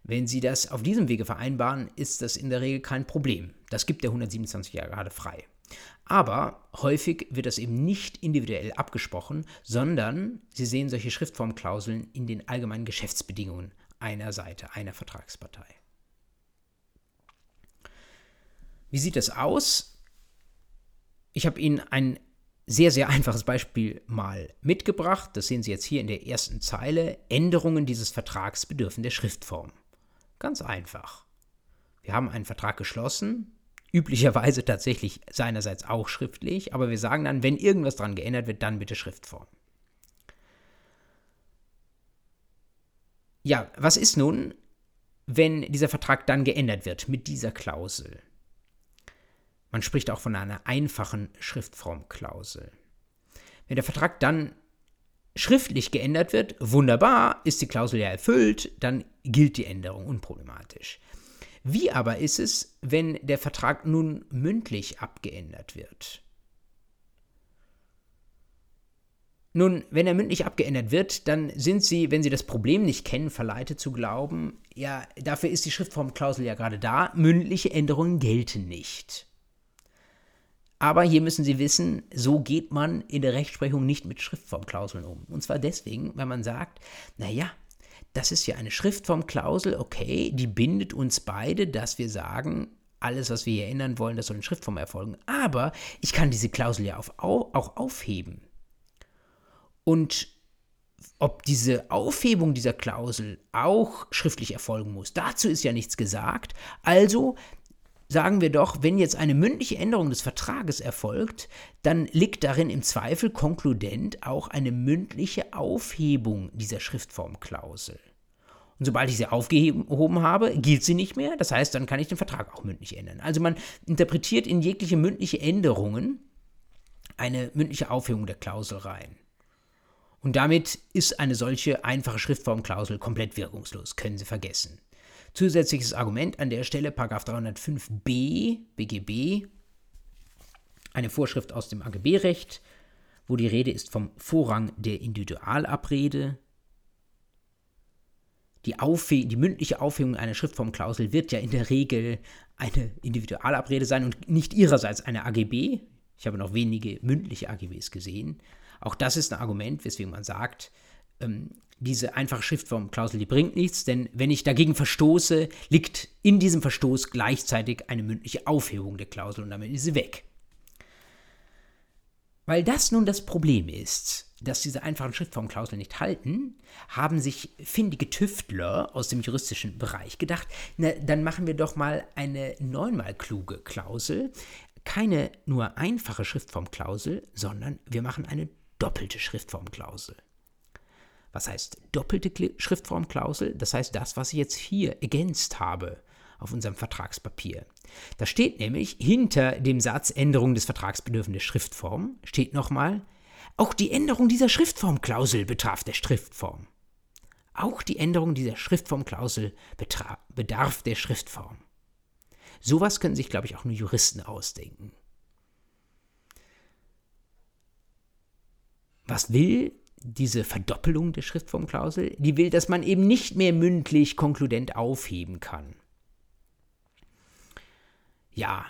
wenn Sie das auf diesem Wege vereinbaren, ist das in der Regel kein Problem. Das gibt der 127 Jahre gerade frei. Aber häufig wird das eben nicht individuell abgesprochen, sondern Sie sehen solche Schriftformklauseln in den allgemeinen Geschäftsbedingungen einer Seite, einer Vertragspartei. Wie sieht das aus? Ich habe Ihnen ein sehr, sehr einfaches Beispiel mal mitgebracht. Das sehen Sie jetzt hier in der ersten Zeile. Änderungen dieses Vertrags bedürfen der Schriftform. Ganz einfach. Wir haben einen Vertrag geschlossen, üblicherweise tatsächlich seinerseits auch schriftlich, aber wir sagen dann, wenn irgendwas dran geändert wird, dann bitte Schriftform. Ja, was ist nun, wenn dieser Vertrag dann geändert wird mit dieser Klausel? Man spricht auch von einer einfachen Schriftformklausel. Wenn der Vertrag dann schriftlich geändert wird, wunderbar, ist die Klausel ja erfüllt, dann gilt die Änderung unproblematisch. Wie aber ist es, wenn der Vertrag nun mündlich abgeändert wird? Nun, wenn er mündlich abgeändert wird, dann sind Sie, wenn Sie das Problem nicht kennen, verleitet zu glauben, ja, dafür ist die Schriftformklausel ja gerade da, mündliche Änderungen gelten nicht. Aber hier müssen Sie wissen, so geht man in der Rechtsprechung nicht mit Schriftformklauseln um. Und zwar deswegen, weil man sagt, naja, das ist ja eine Schriftformklausel, okay, die bindet uns beide, dass wir sagen, alles, was wir hier ändern wollen, das soll in Schriftform erfolgen. Aber ich kann diese Klausel ja auf, auch aufheben. Und ob diese Aufhebung dieser Klausel auch schriftlich erfolgen muss, dazu ist ja nichts gesagt. Also sagen wir doch, wenn jetzt eine mündliche Änderung des Vertrages erfolgt, dann liegt darin im Zweifel konkludent auch eine mündliche Aufhebung dieser Schriftformklausel. Und sobald ich sie aufgehoben habe, gilt sie nicht mehr. Das heißt, dann kann ich den Vertrag auch mündlich ändern. Also man interpretiert in jegliche mündliche Änderungen eine mündliche Aufhebung der Klausel rein. Und damit ist eine solche einfache Schriftformklausel komplett wirkungslos, können Sie vergessen. Zusätzliches Argument an der Stelle, 305b BGB, eine Vorschrift aus dem AGB-Recht, wo die Rede ist vom Vorrang der Individualabrede. Die, die, mündliche Aufhebung einer Schriftformklausel wird ja in der Regel eine Individualabrede sein und nicht ihrerseits eine AGB. Ich habe noch wenige mündliche AGBs gesehen. Auch das ist ein Argument, weswegen man sagt, ähm, diese einfache Schriftformklausel, die bringt nichts, denn wenn ich dagegen verstoße, liegt in diesem Verstoß gleichzeitig eine mündliche Aufhebung der Klausel und damit ist sie weg. Weil das nun das Problem ist, dass diese einfachen Schriftformklauseln nicht halten, haben sich findige Tüftler aus dem juristischen Bereich gedacht, na, dann machen wir doch mal eine neunmal kluge Klausel, keine nur einfache Schriftformklausel, sondern wir machen eine doppelte Schriftformklausel. Was heißt doppelte Schriftformklausel? Das heißt das, was ich jetzt hier ergänzt habe auf unserem Vertragspapier. Da steht nämlich hinter dem Satz Änderung des Vertragsbedürfnisses Schriftform steht nochmal, auch die Änderung dieser Schriftformklausel betraf der Schriftform. Auch die Änderung dieser Schriftformklausel bedarf der Schriftform. Sowas können sich, glaube ich, auch nur Juristen ausdenken. Was will diese Verdoppelung der Schriftformklausel? Die will, dass man eben nicht mehr mündlich konkludent aufheben kann. Ja,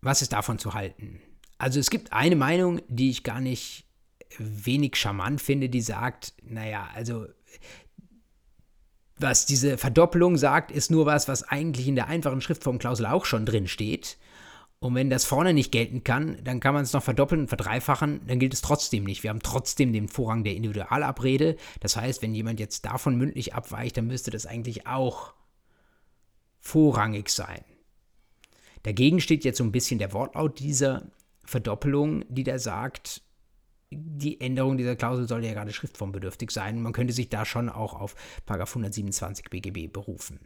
was ist davon zu halten? Also es gibt eine Meinung, die ich gar nicht wenig charmant finde, die sagt, naja, also was diese Verdoppelung sagt, ist nur was, was eigentlich in der einfachen Schriftformklausel auch schon drin steht. Und wenn das vorne nicht gelten kann, dann kann man es noch verdoppeln und verdreifachen, dann gilt es trotzdem nicht. Wir haben trotzdem den Vorrang der Individualabrede. Das heißt, wenn jemand jetzt davon mündlich abweicht, dann müsste das eigentlich auch vorrangig sein. Dagegen steht jetzt so ein bisschen der Wortlaut dieser Verdoppelung, die da sagt, die Änderung dieser Klausel soll ja gerade schriftformbedürftig sein. Man könnte sich da schon auch auf 127 BGB berufen.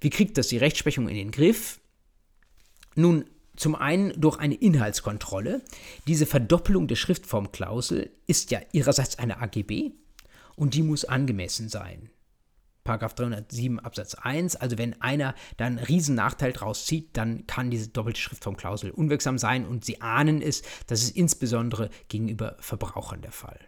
Wie kriegt das die Rechtsprechung in den Griff? Nun, zum einen durch eine Inhaltskontrolle. Diese Verdoppelung der Schriftformklausel ist ja ihrerseits eine AGB und die muss angemessen sein. Paragraph 307 Absatz 1. Also wenn einer da einen riesen Nachteil draus zieht, dann kann diese doppelte Schriftformklausel unwirksam sein und Sie ahnen es, das ist insbesondere gegenüber Verbrauchern der Fall.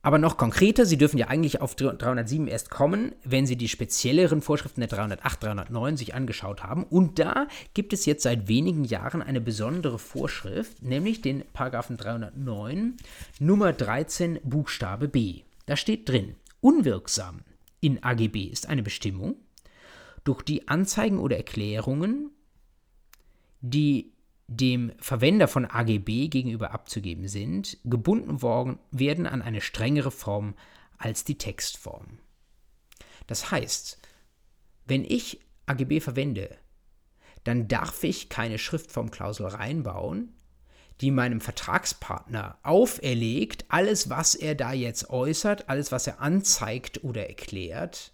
Aber noch konkreter, Sie dürfen ja eigentlich auf 307 erst kommen, wenn Sie die spezielleren Vorschriften der 308, 309 sich angeschaut haben. Und da gibt es jetzt seit wenigen Jahren eine besondere Vorschrift, nämlich den Paragraphen 309 Nummer 13 Buchstabe B. Da steht drin, Unwirksam in AGB ist eine Bestimmung, durch die Anzeigen oder Erklärungen, die dem Verwender von AGB gegenüber abzugeben sind, gebunden worden werden an eine strengere Form als die Textform. Das heißt, wenn ich AGB verwende, dann darf ich keine Schriftformklausel reinbauen, die meinem Vertragspartner auferlegt, alles, was er da jetzt äußert, alles, was er anzeigt oder erklärt,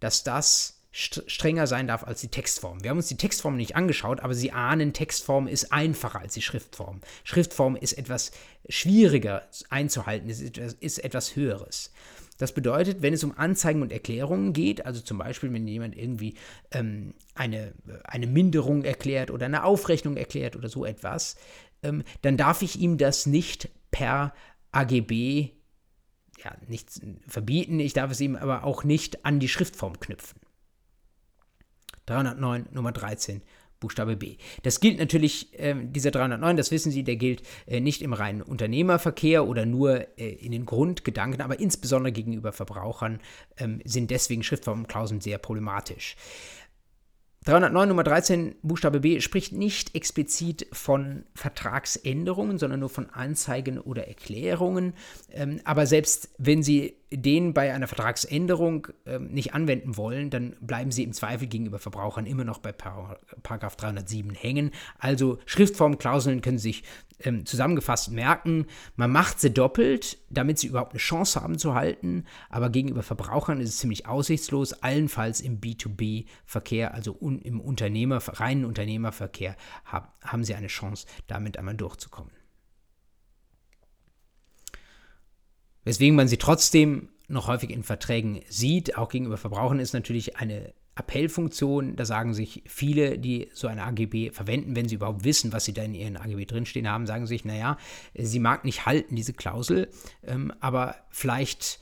dass das strenger sein darf als die Textform. Wir haben uns die Textform nicht angeschaut, aber Sie ahnen, Textform ist einfacher als die Schriftform. Schriftform ist etwas schwieriger einzuhalten, ist etwas, ist etwas Höheres. Das bedeutet, wenn es um Anzeigen und Erklärungen geht, also zum Beispiel, wenn jemand irgendwie ähm, eine, eine Minderung erklärt oder eine Aufrechnung erklärt oder so etwas, dann darf ich ihm das nicht per AGB ja, nicht verbieten, ich darf es ihm aber auch nicht an die Schriftform knüpfen. 309 Nummer 13 Buchstabe B. Das gilt natürlich, äh, dieser 309, das wissen Sie, der gilt äh, nicht im reinen Unternehmerverkehr oder nur äh, in den Grundgedanken, aber insbesondere gegenüber Verbrauchern ähm, sind deswegen Schriftformklauseln sehr problematisch. 309 Nummer 13 Buchstabe B spricht nicht explizit von Vertragsänderungen, sondern nur von Anzeigen oder Erklärungen. Ähm, aber selbst wenn Sie den bei einer Vertragsänderung ähm, nicht anwenden wollen, dann bleiben Sie im Zweifel gegenüber Verbrauchern immer noch bei Paragraph 307 hängen. Also Schriftformklauseln können sich ähm, zusammengefasst merken, man macht sie doppelt, damit sie überhaupt eine Chance haben zu halten, aber gegenüber Verbrauchern ist es ziemlich aussichtslos, allenfalls im B2B-Verkehr, also im Unternehmer, reinen Unternehmerverkehr, hab, haben sie eine Chance, damit einmal durchzukommen. Weswegen man sie trotzdem noch häufig in Verträgen sieht, auch gegenüber Verbrauchern, ist natürlich eine Appellfunktion, da sagen sich viele, die so eine AGB verwenden, wenn sie überhaupt wissen, was sie da in ihren AGB drinstehen haben, sagen sich, naja, sie mag nicht halten, diese Klausel, ähm, aber vielleicht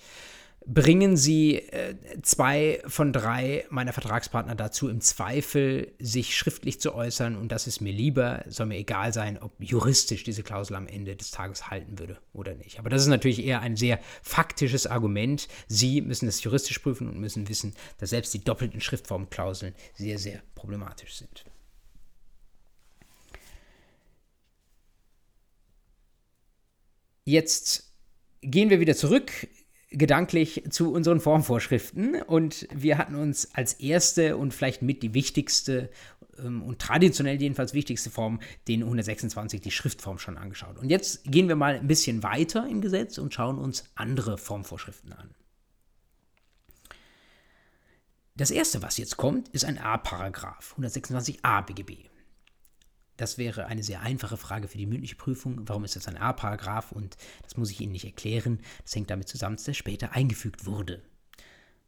bringen Sie äh, zwei von drei meiner Vertragspartner dazu, im Zweifel sich schriftlich zu äußern. Und das ist mir lieber, soll mir egal sein, ob juristisch diese Klausel am Ende des Tages halten würde oder nicht. Aber das ist natürlich eher ein sehr faktisches Argument. Sie müssen es juristisch prüfen und müssen wissen, dass selbst die doppelten Schriftformklauseln sehr, sehr problematisch sind. Jetzt gehen wir wieder zurück gedanklich zu unseren Formvorschriften und wir hatten uns als erste und vielleicht mit die wichtigste ähm, und traditionell jedenfalls wichtigste Form, den 126, die Schriftform, schon angeschaut. Und jetzt gehen wir mal ein bisschen weiter im Gesetz und schauen uns andere Formvorschriften an. Das erste, was jetzt kommt, ist ein A-Paragraph, 126a BGB. Das wäre eine sehr einfache Frage für die mündliche Prüfung. Warum ist das ein A-Paragraph? Und das muss ich Ihnen nicht erklären. Das hängt damit zusammen, dass der später eingefügt wurde.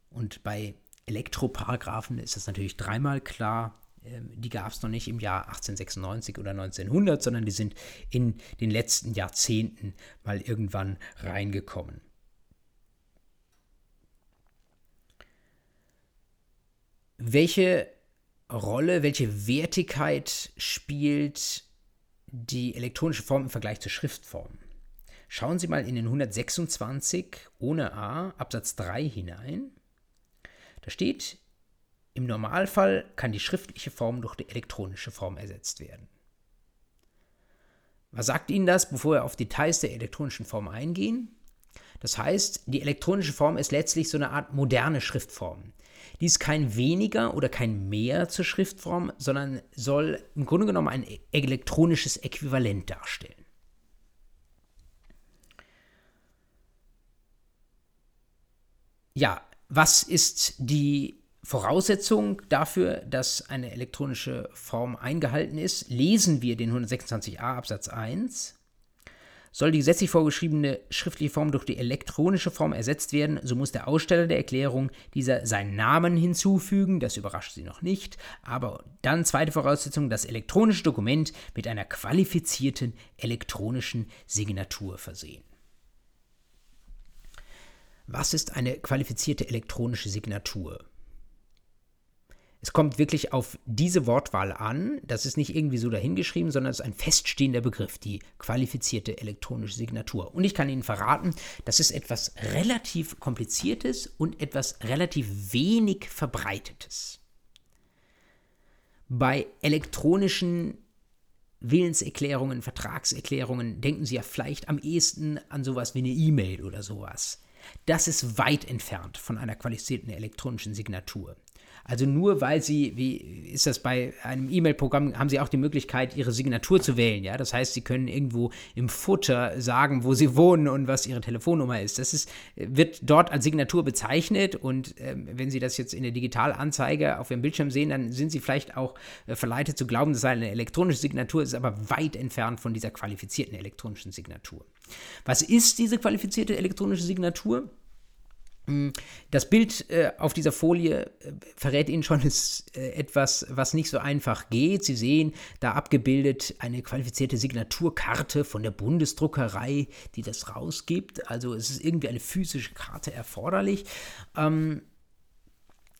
Und bei Elektroparagraphen ist das natürlich dreimal klar. Ähm, die gab es noch nicht im Jahr 1896 oder 1900, sondern die sind in den letzten Jahrzehnten mal irgendwann reingekommen. Welche Rolle, welche Wertigkeit spielt die elektronische Form im Vergleich zur Schriftform? Schauen Sie mal in den 126 ohne A Absatz 3 hinein. Da steht, im Normalfall kann die schriftliche Form durch die elektronische Form ersetzt werden. Was sagt Ihnen das, bevor wir auf Details der elektronischen Form eingehen? Das heißt, die elektronische Form ist letztlich so eine Art moderne Schriftform. Die ist kein weniger oder kein mehr zur Schriftform, sondern soll im Grunde genommen ein elektronisches Äquivalent darstellen. Ja, was ist die Voraussetzung dafür, dass eine elektronische Form eingehalten ist? Lesen wir den 126a Absatz 1. Soll die gesetzlich vorgeschriebene schriftliche Form durch die elektronische Form ersetzt werden, so muss der Aussteller der Erklärung dieser seinen Namen hinzufügen, das überrascht Sie noch nicht, aber dann zweite Voraussetzung, das elektronische Dokument mit einer qualifizierten elektronischen Signatur versehen. Was ist eine qualifizierte elektronische Signatur? Es kommt wirklich auf diese Wortwahl an. Das ist nicht irgendwie so dahingeschrieben, sondern es ist ein feststehender Begriff, die qualifizierte elektronische Signatur. Und ich kann Ihnen verraten, das ist etwas relativ kompliziertes und etwas relativ wenig verbreitetes. Bei elektronischen Willenserklärungen, Vertragserklärungen denken Sie ja vielleicht am ehesten an sowas wie eine E-Mail oder sowas. Das ist weit entfernt von einer qualifizierten elektronischen Signatur. Also nur weil Sie, wie ist das bei einem E-Mail-Programm, haben Sie auch die Möglichkeit, Ihre Signatur zu wählen. Ja? Das heißt, Sie können irgendwo im Futter sagen, wo Sie wohnen und was Ihre Telefonnummer ist. Das ist, wird dort als Signatur bezeichnet und äh, wenn Sie das jetzt in der Digitalanzeige auf Ihrem Bildschirm sehen, dann sind Sie vielleicht auch äh, verleitet zu glauben, das sei eine elektronische Signatur, ist aber weit entfernt von dieser qualifizierten elektronischen Signatur. Was ist diese qualifizierte elektronische Signatur? Mm, das Bild äh, auf dieser Folie äh, verrät Ihnen schon, ist äh, etwas, was nicht so einfach geht. Sie sehen da abgebildet eine qualifizierte Signaturkarte von der Bundesdruckerei, die das rausgibt. Also es ist irgendwie eine physische Karte erforderlich. Ähm,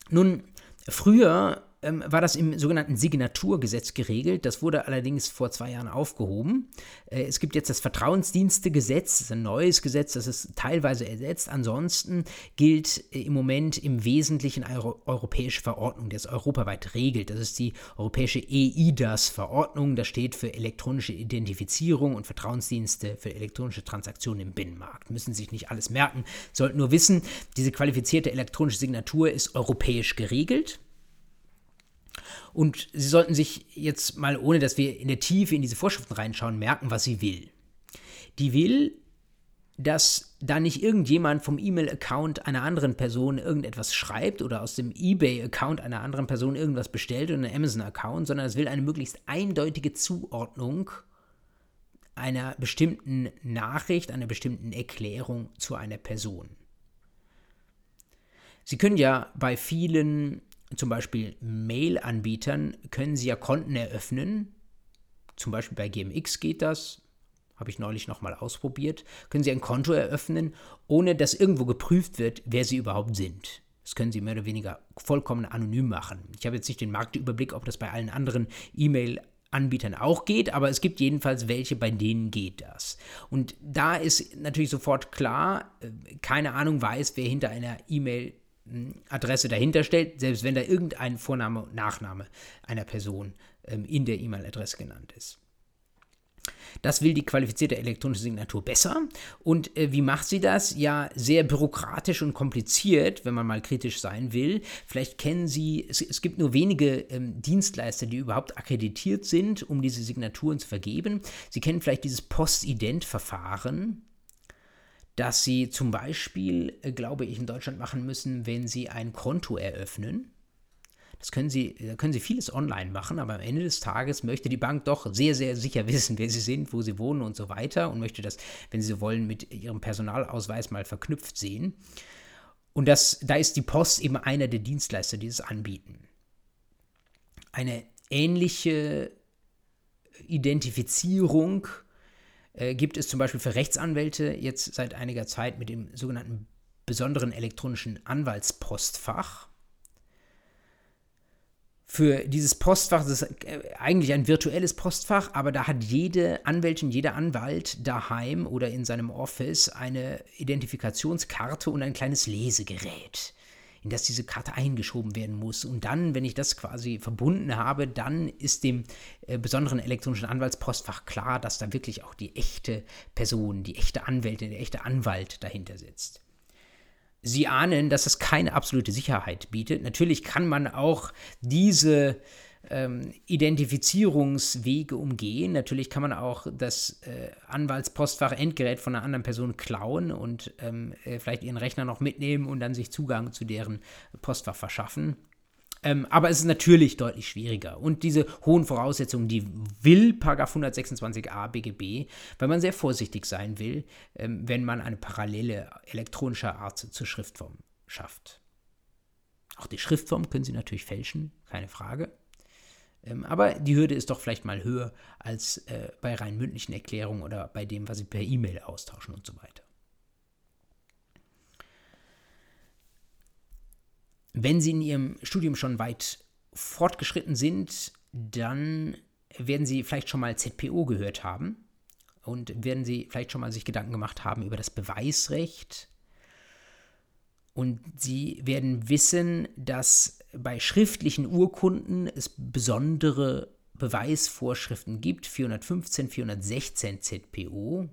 nun, früher ähm, war das im sogenannten Signaturgesetz geregelt. Das wurde allerdings vor zwei Jahren aufgehoben. Äh, es gibt jetzt das Vertrauensdienstegesetz, ein neues Gesetz, das ist teilweise ersetzt. Ansonsten gilt äh, im Moment im Wesentlichen eine Euro europäische Verordnung, die es europaweit regelt. Das ist die europäische EIDAS-Verordnung. Das steht für elektronische Identifizierung und Vertrauensdienste für elektronische Transaktionen im Binnenmarkt. Müssen sich nicht alles merken, sollten nur wissen, diese qualifizierte elektronische Signatur ist europäisch geregelt. Und Sie sollten sich jetzt mal, ohne dass wir in der Tiefe in diese Vorschriften reinschauen, merken, was sie will. Die will, dass da nicht irgendjemand vom E-Mail-Account einer anderen Person irgendetwas schreibt oder aus dem eBay-Account einer anderen Person irgendwas bestellt oder einem Amazon-Account, sondern es will eine möglichst eindeutige Zuordnung einer bestimmten Nachricht, einer bestimmten Erklärung zu einer Person. Sie können ja bei vielen zum Beispiel Mail-Anbietern können Sie ja Konten eröffnen. Zum Beispiel bei GMX geht das. habe ich neulich nochmal ausprobiert, können Sie ein Konto eröffnen, ohne dass irgendwo geprüft wird, wer Sie überhaupt sind. Das können Sie mehr oder weniger vollkommen anonym machen. Ich habe jetzt nicht den Marktüberblick, ob das bei allen anderen E-Mail-Anbietern auch geht, aber es gibt jedenfalls welche, bei denen geht das. Und da ist natürlich sofort klar, äh, keine Ahnung weiß, wer hinter einer E-Mail hm, Adresse dahinter stellt, selbst wenn da irgendein Vorname und Nachname einer Person ähm, in der E-Mail-Adresse genannt ist. Das will die qualifizierte elektronische Signatur besser. Und äh, wie macht sie das? Ja, sehr bürokratisch und kompliziert, wenn man mal kritisch sein will. Vielleicht kennen Sie, es, es gibt nur wenige ähm, Dienstleister, die überhaupt akkreditiert sind, um diese Signaturen zu vergeben. Sie kennen vielleicht dieses Postident-Verfahren das Sie zum Beispiel, äh, glaube ich, in Deutschland machen müssen, wenn Sie ein Konto eröffnen. Das können Sie, da können Sie vieles online machen, aber am Ende des Tages möchte die Bank doch sehr, sehr sicher wissen, wer Sie sind, wo Sie wohnen und so weiter und möchte das, wenn Sie wollen, mit Ihrem Personalausweis mal verknüpft sehen. Und das, da ist die Post eben einer der Dienstleister, die es anbieten. Eine ähnliche Identifizierung äh, gibt es zum Beispiel für Rechtsanwälte jetzt seit einiger Zeit mit dem sogenannten besonderen elektronischen Anwaltspostfach. Für dieses Postfach, das ist äh, eigentlich ein virtuelles Postfach, aber da hat jede Anwältin, jeder Anwalt daheim oder in seinem Office eine Identifikationskarte und ein kleines Lesegerät, in das diese Karte eingeschoben werden muss. Und dann, wenn ich das quasi verbunden habe, dann ist dem äh, besonderen elektronischen Anwaltspostfach klar, dass da wirklich auch die echte Person, die echte Anwältin, der echte Anwalt dahinter sitzt. Sie ahnen, dass es keine absolute Sicherheit bietet. Natürlich kann man auch diese ähm, Identifizierungswege umgehen. Natürlich kann man auch das äh, Anwaltspostfach-Endgerät von einer anderen Person klauen und ähm, äh, vielleicht ihren Rechner noch mitnehmen und dann sich Zugang zu deren Postfach verschaffen. Ähm, aber es ist natürlich deutlich schwieriger. Und diese hohen Voraussetzungen, die will 126a BGB, weil man sehr vorsichtig sein will, ähm, wenn man eine parallele elektronische Art zur Schriftform schafft. Auch die Schriftform können Sie natürlich fälschen, keine Frage. Ähm, aber die Hürde ist doch vielleicht mal höher als äh, bei rein mündlichen Erklärungen oder bei dem, was Sie per E-Mail austauschen und so weiter. Wenn Sie in Ihrem Studium schon weit fortgeschritten sind, dann werden Sie vielleicht schon mal ZPO gehört haben und werden Sie vielleicht schon mal sich Gedanken gemacht haben über das Beweisrecht. Und Sie werden wissen, dass bei schriftlichen Urkunden es besondere Beweisvorschriften gibt, 415, 416 ZPO,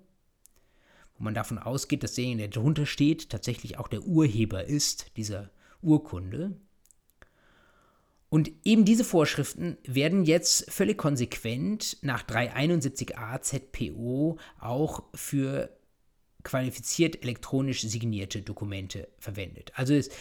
wo man davon ausgeht, dass derjenige, der darunter steht, tatsächlich auch der Urheber ist dieser Urkunde. Und eben diese Vorschriften werden jetzt völlig konsequent nach 371a ZPO auch für qualifiziert elektronisch signierte Dokumente verwendet. Also ist,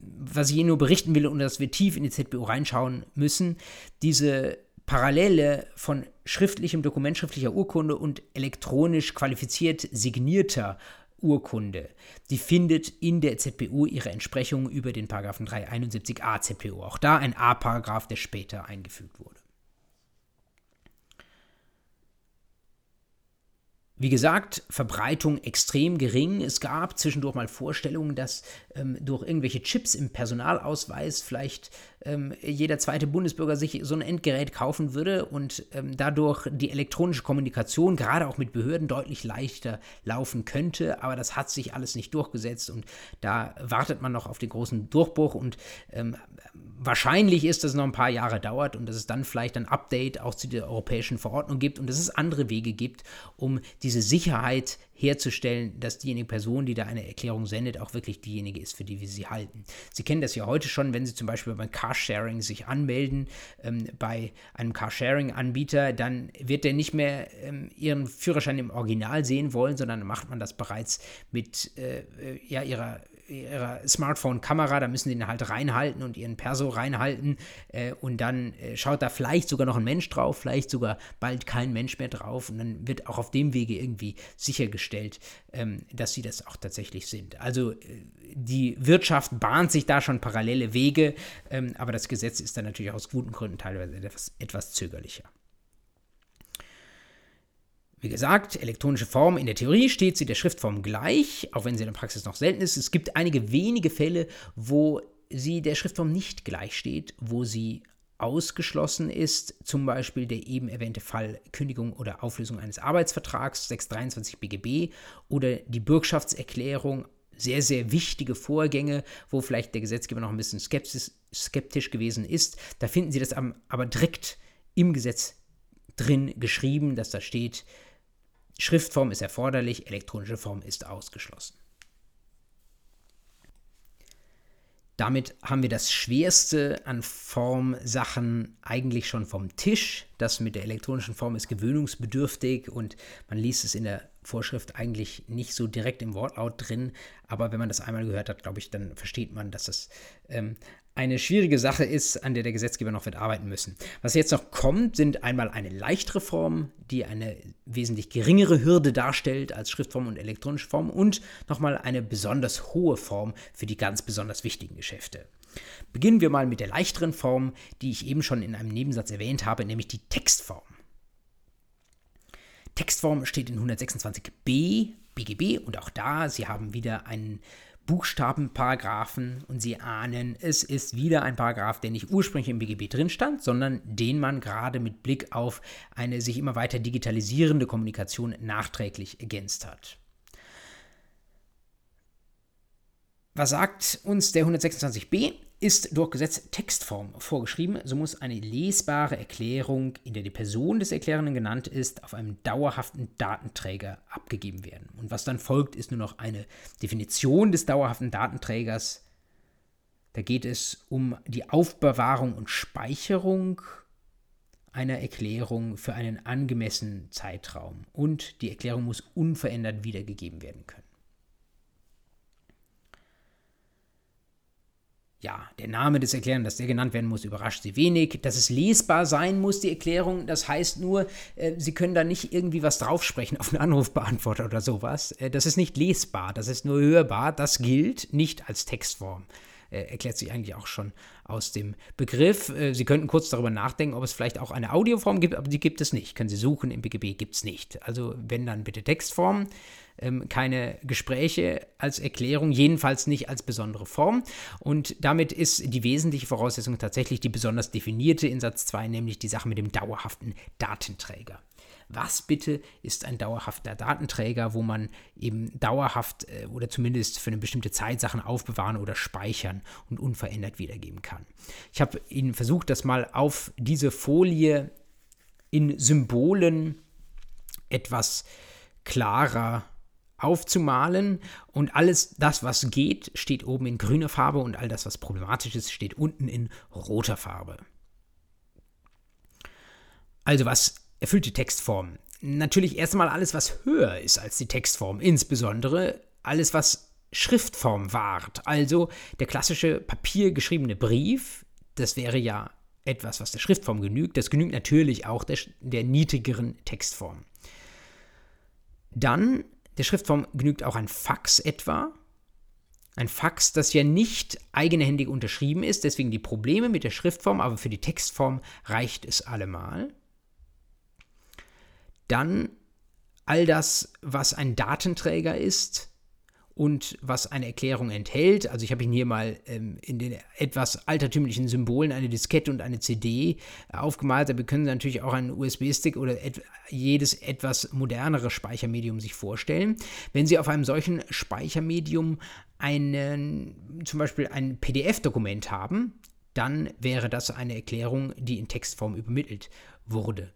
was ich Ihnen nur berichten will und dass wir tief in die ZPO reinschauen müssen, diese Parallele von schriftlichem Dokument, schriftlicher Urkunde und elektronisch qualifiziert signierter Urkunde. Die findet in der ZPU ihre Entsprechung über den Paragraphen 371a ZPU. Auch da ein A-Paragraph, der später eingefügt wurde. Wie gesagt, Verbreitung extrem gering. Es gab zwischendurch mal Vorstellungen, dass ähm, durch irgendwelche Chips im Personalausweis vielleicht ähm, jeder zweite Bundesbürger sich so ein Endgerät kaufen würde und ähm, dadurch die elektronische Kommunikation gerade auch mit Behörden deutlich leichter laufen könnte. Aber das hat sich alles nicht durchgesetzt und da wartet man noch auf den großen Durchbruch und ähm, wahrscheinlich ist, dass es noch ein paar Jahre dauert und dass es dann vielleicht ein Update auch zu der europäischen Verordnung gibt und dass es andere Wege gibt, um diese Sicherheit herzustellen, dass diejenige Person, die da eine Erklärung sendet, auch wirklich diejenige ist, für die wir sie halten. Sie kennen das ja heute schon, wenn Sie zum Beispiel beim Carsharing sich anmelden, ähm, bei einem Carsharing-Anbieter, dann wird der nicht mehr ähm, Ihren Führerschein im Original sehen wollen, sondern macht man das bereits mit äh, äh ja, Ihrer ihrer Smartphone-Kamera, da müssen sie den halt reinhalten und ihren Perso reinhalten äh, und dann äh, schaut da vielleicht sogar noch ein Mensch drauf, vielleicht sogar bald kein Mensch mehr drauf und dann wird auch auf dem Wege irgendwie sichergestellt, ähm, dass sie das auch tatsächlich sind. Also äh, die Wirtschaft bahnt sich da schon parallele Wege, ähm, aber das Gesetz ist dann natürlich aus guten Gründen teilweise etwas, etwas zögerlicher. Wie gesagt, elektronische Form in der Theorie steht sie der Schriftform gleich, auch wenn sie in der Praxis noch selten ist. Es gibt einige wenige Fälle, wo sie der Schriftform nicht gleich steht, wo sie ausgeschlossen ist, zum Beispiel der eben erwähnte Fall Kündigung oder Auflösung eines Arbeitsvertrags 623 BGB oder die Bürgschaftserklärung, sehr, sehr wichtige Vorgänge, wo vielleicht der Gesetzgeber noch ein bisschen skeptisch, skeptisch gewesen ist. Da finden Sie das aber direkt im Gesetz drin geschrieben, dass da steht, Schriftform ist erforderlich, elektronische Form ist ausgeschlossen. Damit haben wir das Schwerste an Formsachen eigentlich schon vom Tisch. Das mit der elektronischen Form ist gewöhnungsbedürftig und man liest es in der Vorschrift eigentlich nicht so direkt im Wortlaut drin. Aber wenn man das einmal gehört hat, glaube ich, dann versteht man, dass das ähm, eine schwierige Sache ist, an der der Gesetzgeber noch wird arbeiten müssen. Was jetzt noch kommt, sind einmal eine leichtere Form, die eine wesentlich geringere Hürde darstellt als Schriftform und elektronische Form und nochmal eine besonders hohe Form für die ganz besonders wichtigen Geschäfte. Beginnen wir mal mit der leichteren Form, die ich eben schon in einem Nebensatz erwähnt habe, nämlich die Textform. Textform steht in 126b BGB und auch da, Sie haben wieder einen Buchstabenparagraphen und Sie ahnen, es ist wieder ein Paragraph, der nicht ursprünglich im BGB drin stand, sondern den man gerade mit Blick auf eine sich immer weiter digitalisierende Kommunikation nachträglich ergänzt hat. Was sagt uns der 126b? Ist durch Gesetz Textform vorgeschrieben, so muss eine lesbare Erklärung, in der die Person des Erklärenden genannt ist, auf einem dauerhaften Datenträger abgegeben werden. Und was dann folgt, ist nur noch eine Definition des dauerhaften Datenträgers. Da geht es um die Aufbewahrung und Speicherung einer Erklärung für einen angemessenen Zeitraum. Und die Erklärung muss unverändert wiedergegeben werden können. Ja, der Name des Erklärenden, dass der genannt werden muss, überrascht Sie wenig. Dass es lesbar sein muss, die Erklärung, das heißt nur, äh, Sie können da nicht irgendwie was draufsprechen auf einen Anrufbeantworter oder sowas. Äh, das ist nicht lesbar, das ist nur hörbar. Das gilt nicht als Textform. Äh, erklärt sich eigentlich auch schon aus dem Begriff. Äh, Sie könnten kurz darüber nachdenken, ob es vielleicht auch eine Audioform gibt, aber die gibt es nicht. Können Sie suchen, im BGB gibt es nicht. Also wenn dann bitte Textform ähm, keine Gespräche als Erklärung, jedenfalls nicht als besondere Form. Und damit ist die wesentliche Voraussetzung tatsächlich die besonders definierte in Satz 2, nämlich die Sache mit dem dauerhaften Datenträger. Was bitte ist ein dauerhafter Datenträger, wo man eben dauerhaft äh, oder zumindest für eine bestimmte Zeit Sachen aufbewahren oder speichern und unverändert wiedergeben kann? Ich habe Ihnen versucht, das mal auf diese Folie in Symbolen etwas klarer aufzumalen und alles das, was geht, steht oben in grüner Farbe und all das, was problematisch ist, steht unten in roter Farbe. Also was erfüllt die Textform? Natürlich erstmal alles, was höher ist als die Textform, insbesondere alles, was Schriftform wahrt. Also der klassische papiergeschriebene Brief, das wäre ja etwas, was der Schriftform genügt. Das genügt natürlich auch der, der niedrigeren Textform. Dann der Schriftform genügt auch ein Fax etwa. Ein Fax, das ja nicht eigenhändig unterschrieben ist, deswegen die Probleme mit der Schriftform, aber für die Textform reicht es allemal. Dann all das, was ein Datenträger ist, und was eine Erklärung enthält. Also ich habe Ihnen hier mal ähm, in den etwas altertümlichen Symbolen eine Diskette und eine CD aufgemalt. Da können Sie natürlich auch einen USB-Stick oder et jedes etwas modernere Speichermedium sich vorstellen. Wenn Sie auf einem solchen Speichermedium einen, zum Beispiel ein PDF-Dokument haben, dann wäre das eine Erklärung, die in Textform übermittelt wurde.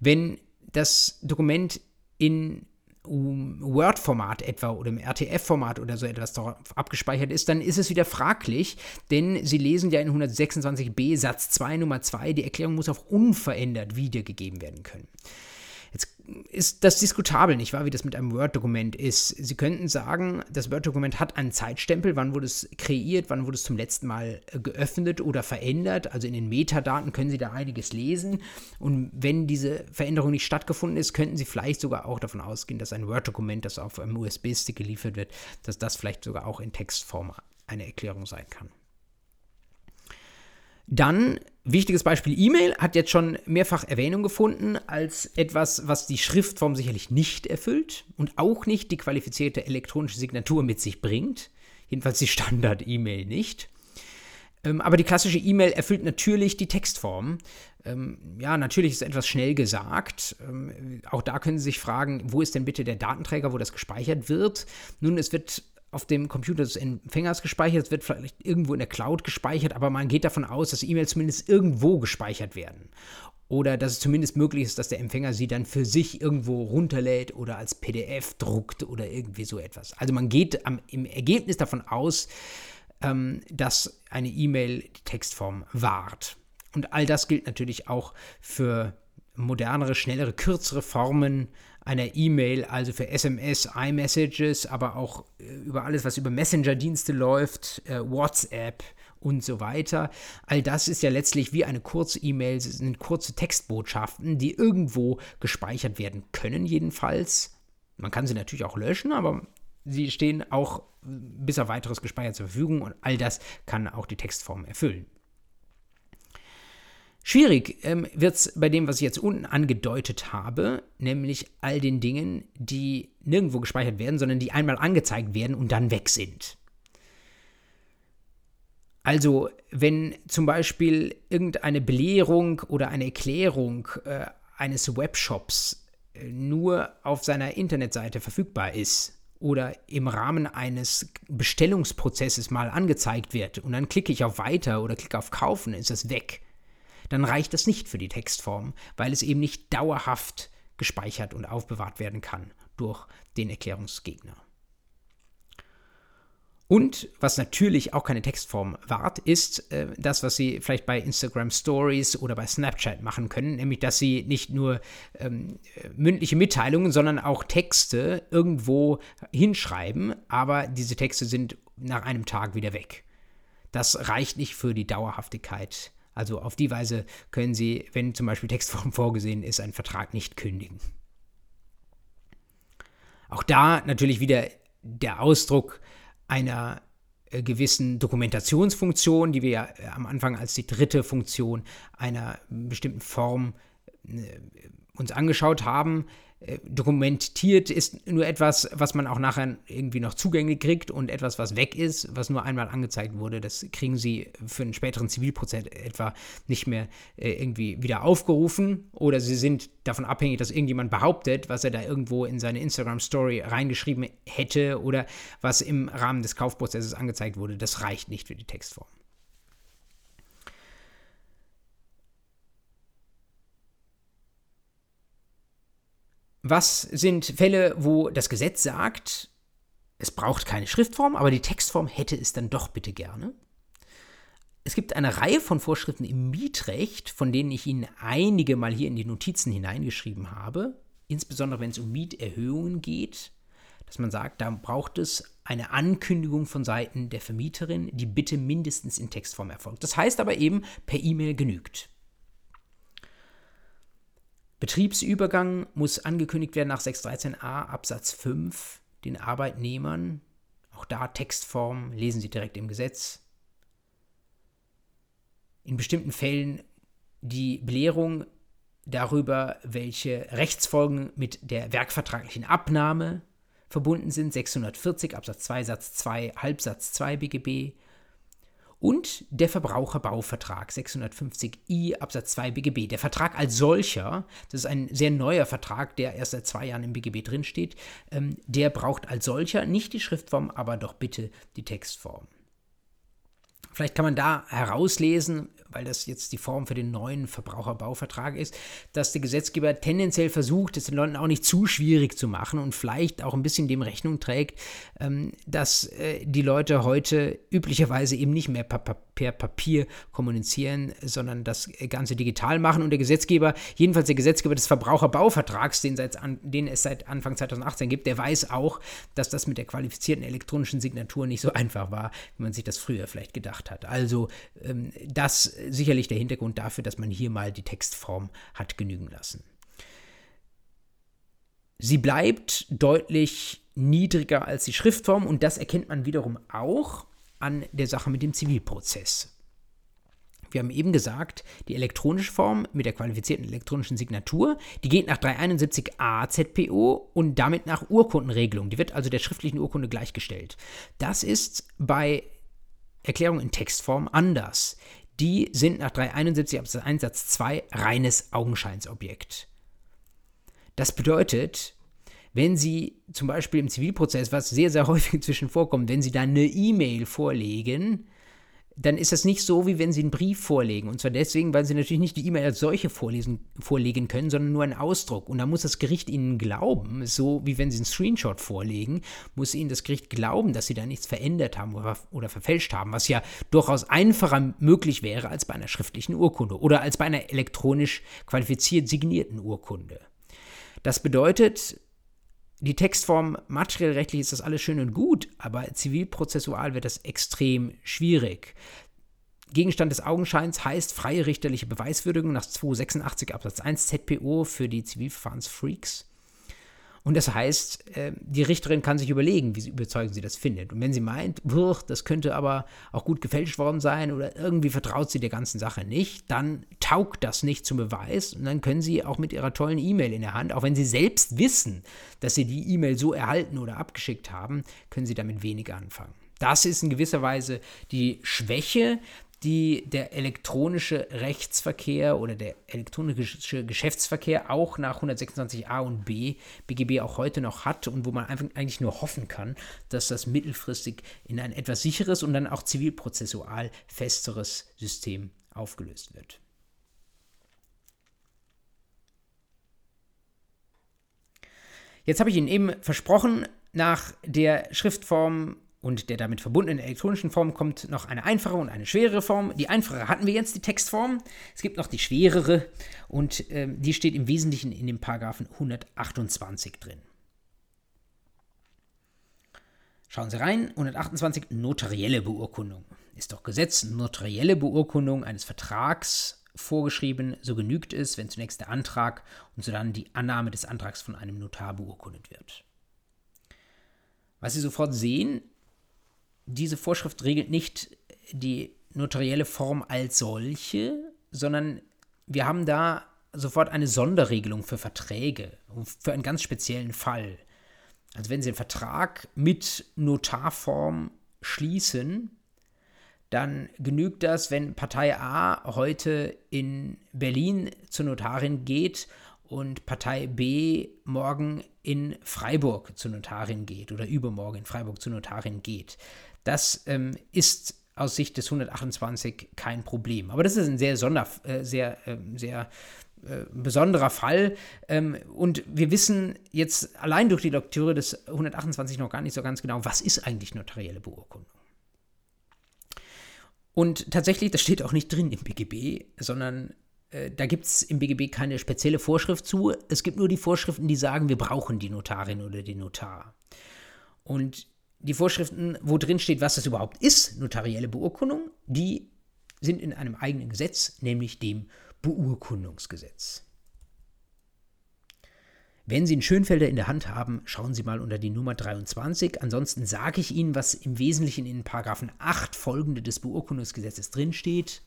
Wenn das Dokument in Word-Format etwa oder im RTF-Format oder so etwas abgespeichert ist, dann ist es wieder fraglich, denn Sie lesen ja in 126b Satz 2 Nummer 2, die Erklärung muss auch unverändert wiedergegeben werden können. Ist das diskutabel, nicht wahr, wie das mit einem Word-Dokument ist. Sie könnten sagen, das Word-Dokument hat einen Zeitstempel, wann wurde es kreiert, wann wurde es zum letzten Mal äh, geöffnet oder verändert. Also in den Metadaten können Sie da einiges lesen. Und wenn diese Veränderung nicht stattgefunden ist, könnten Sie vielleicht sogar auch davon ausgehen, dass ein Word-Dokument, das auf einem USB-Stick geliefert wird, dass das vielleicht sogar auch in Textform eine Erklärung sein kann. Dann Wichtiges Beispiel E-Mail hat jetzt schon mehrfach Erwähnung gefunden als etwas, was die Schriftform sicherlich nicht erfüllt und auch nicht die qualifizierte elektronische Signatur mit sich bringt. Jedenfalls die Standard-E-Mail nicht. Ähm, aber die klassische E-Mail erfüllt natürlich die Textform. Ähm, ja, natürlich ist etwas schnell gesagt. Ähm, auch da können Sie sich fragen, wo ist denn bitte der Datenträger, wo das gespeichert wird? Nun, es wird auf dem Computer des Empfängers gespeichert, es wird vielleicht irgendwo in der Cloud gespeichert, aber man geht davon aus, dass E-Mails zumindest irgendwo gespeichert werden. Oder dass es zumindest möglich ist, dass der Empfänger sie dann für sich irgendwo runterlädt oder als PDF druckt oder irgendwie so etwas. Also man geht am, im Ergebnis davon aus, ähm, dass eine E-Mail die Textform wahrt. Und all das gilt natürlich auch für modernere, schnellere, kürzere Formen einer E-Mail, also für SMS, iMessages, aber auch äh, über alles, was über Messenger-Dienste läuft, äh, WhatsApp und so weiter. All das ist ja letztlich wie eine kurze E-Mail, sind kurze Textbotschaften, die irgendwo gespeichert werden können, jedenfalls. Man kann sie natürlich auch löschen, aber sie stehen auch bis auf weiteres gespeichert zur Verfügung und all das kann auch die Textform erfüllen. Schwierig ähm, wird es bei dem, was ich jetzt unten angedeutet habe, nämlich all den Dingen, die nirgendwo gespeichert werden, sondern die einmal angezeigt werden und dann weg sind. Also, wenn zum Beispiel irgendeine Belehrung oder eine Erklärung äh, eines Webshops äh, nur auf seiner Internetseite verfügbar ist oder im Rahmen eines Bestellungsprozesses mal angezeigt wird und dann klicke ich auf Weiter oder klicke auf Kaufen, ist es weg dann reicht das nicht für die Textform, weil es eben nicht dauerhaft gespeichert und aufbewahrt werden kann durch den Erklärungsgegner. Und was natürlich auch keine Textform wahrt, ist äh, das, was Sie vielleicht bei Instagram Stories oder bei Snapchat machen können, nämlich dass Sie nicht nur ähm, mündliche Mitteilungen, sondern auch Texte irgendwo hinschreiben, aber diese Texte sind nach einem Tag wieder weg. Das reicht nicht für die Dauerhaftigkeit also auf die Weise können Sie, wenn zum Beispiel Textform vorgesehen ist, einen Vertrag nicht kündigen. Auch da natürlich wieder der Ausdruck einer äh, gewissen Dokumentationsfunktion, die wir ja äh, am Anfang als die dritte Funktion einer bestimmten Form äh, uns angeschaut haben. Äh, dokumentiert ist nur etwas, was man auch nachher irgendwie noch zugänglich kriegt und etwas, was weg ist, was nur einmal angezeigt wurde, das kriegen sie für einen späteren Zivilprozess etwa nicht mehr äh, irgendwie wieder aufgerufen oder sie sind davon abhängig, dass irgendjemand behauptet, was er da irgendwo in seine Instagram-Story reingeschrieben hätte oder was im Rahmen des Kaufprozesses angezeigt wurde. Das reicht nicht für die Textform. Was sind Fälle, wo das Gesetz sagt, es braucht keine Schriftform, aber die Textform hätte es dann doch bitte gerne? Es gibt eine Reihe von Vorschriften im Mietrecht, von denen ich Ihnen einige mal hier in die Notizen hineingeschrieben habe, insbesondere wenn es um Mieterhöhungen geht, dass man sagt, da braucht es eine Ankündigung von Seiten der Vermieterin, die bitte mindestens in Textform erfolgt. Das heißt aber eben, per E-Mail genügt. Betriebsübergang muss angekündigt werden nach 613a Absatz 5 den Arbeitnehmern. Auch da Textform lesen Sie direkt im Gesetz. In bestimmten Fällen die Belehrung darüber, welche Rechtsfolgen mit der werkvertraglichen Abnahme verbunden sind. 640 Absatz 2 Satz 2 Halbsatz 2 BGB und der Verbraucherbauvertrag 650i Absatz 2 BGB. Der Vertrag als solcher, das ist ein sehr neuer Vertrag, der erst seit zwei Jahren im BGB drinsteht, ähm, der braucht als solcher nicht die Schriftform, aber doch bitte die Textform. Vielleicht kann man da herauslesen, weil das jetzt die Form für den neuen Verbraucherbauvertrag ist, dass der Gesetzgeber tendenziell versucht, es den Leuten auch nicht zu schwierig zu machen und vielleicht auch ein bisschen dem Rechnung trägt, ähm, dass äh, die Leute heute üblicherweise eben nicht mehr per, Papier kommunizieren, sondern das Ganze digital machen und der Gesetzgeber, jedenfalls der Gesetzgeber des Verbraucherbauvertrags, den, seit, den es seit Anfang 2018 gibt, der weiß auch, dass das mit der qualifizierten elektronischen Signatur nicht so einfach war, wie man sich das früher vielleicht gedacht hat. Also ähm, das sicherlich der Hintergrund dafür, dass man hier mal die Textform hat genügen lassen. Sie bleibt deutlich niedriger als die Schriftform und das erkennt man wiederum auch an der Sache mit dem Zivilprozess. Wir haben eben gesagt, die elektronische Form mit der qualifizierten elektronischen Signatur, die geht nach 371a ZPO und damit nach Urkundenregelung. Die wird also der schriftlichen Urkunde gleichgestellt. Das ist bei Erklärungen in Textform anders. Die sind nach 371 Absatz 1 Satz 2 reines Augenscheinsobjekt. Das bedeutet, wenn Sie zum Beispiel im Zivilprozess, was sehr, sehr häufig inzwischen vorkommt, wenn Sie da eine E-Mail vorlegen, dann ist das nicht so, wie wenn Sie einen Brief vorlegen. Und zwar deswegen, weil Sie natürlich nicht die E-Mail als solche vorlesen, vorlegen können, sondern nur einen Ausdruck. Und da muss das Gericht Ihnen glauben, so wie wenn Sie einen Screenshot vorlegen, muss Ihnen das Gericht glauben, dass Sie da nichts verändert haben oder, oder verfälscht haben, was ja durchaus einfacher möglich wäre als bei einer schriftlichen Urkunde oder als bei einer elektronisch qualifiziert signierten Urkunde. Das bedeutet, die Textform materiell rechtlich ist das alles schön und gut, aber zivilprozessual wird das extrem schwierig. Gegenstand des Augenscheins heißt freie richterliche Beweiswürdigung nach 286 Absatz 1 ZPO für die Zivilverfahrensfreaks. Und das heißt, äh, die Richterin kann sich überlegen, wie überzeugend sie das findet. Und wenn sie meint, das könnte aber auch gut gefälscht worden sein oder irgendwie vertraut sie der ganzen Sache nicht, dann taugt das nicht zum Beweis und dann können sie auch mit ihrer tollen E-Mail in der Hand, auch wenn sie selbst wissen, dass sie die E-Mail so erhalten oder abgeschickt haben, können sie damit wenig anfangen. Das ist in gewisser Weise die Schwäche die der elektronische Rechtsverkehr oder der elektronische Geschäftsverkehr auch nach 126a und b BGB auch heute noch hat und wo man einfach eigentlich nur hoffen kann, dass das mittelfristig in ein etwas sicheres und dann auch zivilprozessual festeres System aufgelöst wird. Jetzt habe ich Ihnen eben versprochen, nach der Schriftform und der damit verbundenen elektronischen Form kommt noch eine einfache und eine schwerere Form. Die einfache hatten wir jetzt, die Textform. Es gibt noch die schwerere und äh, die steht im Wesentlichen in dem Paragraphen 128 drin. Schauen Sie rein, 128 notarielle Beurkundung. Ist doch Gesetz, notarielle Beurkundung eines Vertrags vorgeschrieben, so genügt es, wenn zunächst der Antrag und sodann die Annahme des Antrags von einem Notar beurkundet wird. Was Sie sofort sehen, diese Vorschrift regelt nicht die notarielle Form als solche, sondern wir haben da sofort eine Sonderregelung für Verträge, für einen ganz speziellen Fall. Also wenn Sie einen Vertrag mit Notarform schließen, dann genügt das, wenn Partei A heute in Berlin zur Notarin geht und Partei B morgen in Freiburg zur Notarin geht oder übermorgen in Freiburg zur Notarin geht. Das ähm, ist aus Sicht des 128 kein Problem. Aber das ist ein sehr, sonder, äh, sehr, äh, sehr besonderer Fall. Ähm, und wir wissen jetzt allein durch die Lektüre des 128 noch gar nicht so ganz genau, was ist eigentlich notarielle Beurkundung. Und tatsächlich, das steht auch nicht drin im BGB, sondern äh, da gibt es im BGB keine spezielle Vorschrift zu. Es gibt nur die Vorschriften, die sagen, wir brauchen die Notarin oder den Notar. Und die Vorschriften, wo drin steht, was das überhaupt ist, notarielle Beurkundung, die sind in einem eigenen Gesetz, nämlich dem Beurkundungsgesetz. Wenn Sie einen Schönfelder in der Hand haben, schauen Sie mal unter die Nummer 23. Ansonsten sage ich Ihnen, was im Wesentlichen in Paragraphen 8 folgende des Beurkundungsgesetzes drin steht.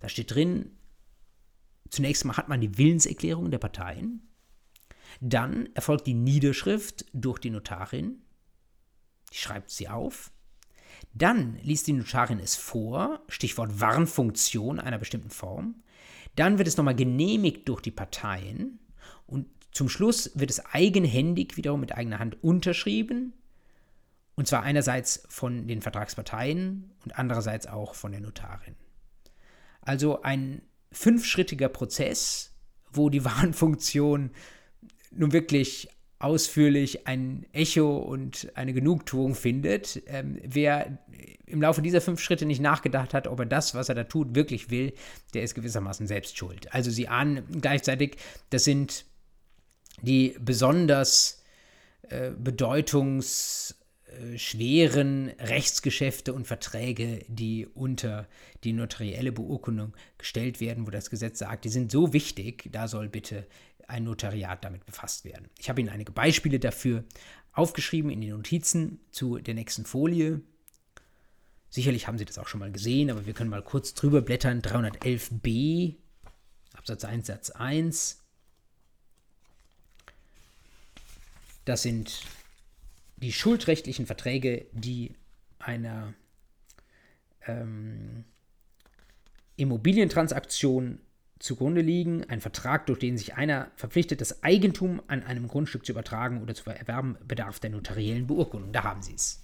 Da steht drin, zunächst mal hat man die Willenserklärung der Parteien. Dann erfolgt die Niederschrift durch die Notarin die schreibt sie auf. Dann liest die Notarin es vor, Stichwort Warnfunktion einer bestimmten Form. Dann wird es nochmal genehmigt durch die Parteien und zum Schluss wird es eigenhändig wiederum mit eigener Hand unterschrieben. Und zwar einerseits von den Vertragsparteien und andererseits auch von der Notarin. Also ein fünfschrittiger Prozess, wo die Warnfunktion nun wirklich ausführlich ein Echo und eine Genugtuung findet. Ähm, wer im Laufe dieser fünf Schritte nicht nachgedacht hat, ob er das, was er da tut, wirklich will, der ist gewissermaßen selbst schuld. Also Sie ahnen gleichzeitig, das sind die besonders äh, bedeutungsschweren Rechtsgeschäfte und Verträge, die unter die notarielle Beurkundung gestellt werden, wo das Gesetz sagt, die sind so wichtig, da soll bitte ein Notariat damit befasst werden. Ich habe Ihnen einige Beispiele dafür aufgeschrieben in den Notizen zu der nächsten Folie. Sicherlich haben Sie das auch schon mal gesehen, aber wir können mal kurz drüber blättern. 311b, Absatz 1, Satz 1. Das sind die schuldrechtlichen Verträge, die einer ähm, Immobilientransaktion zugrunde liegen. Ein Vertrag, durch den sich einer verpflichtet, das Eigentum an einem Grundstück zu übertragen oder zu erwerben, bedarf der notariellen Beurkundung. Da haben Sie es.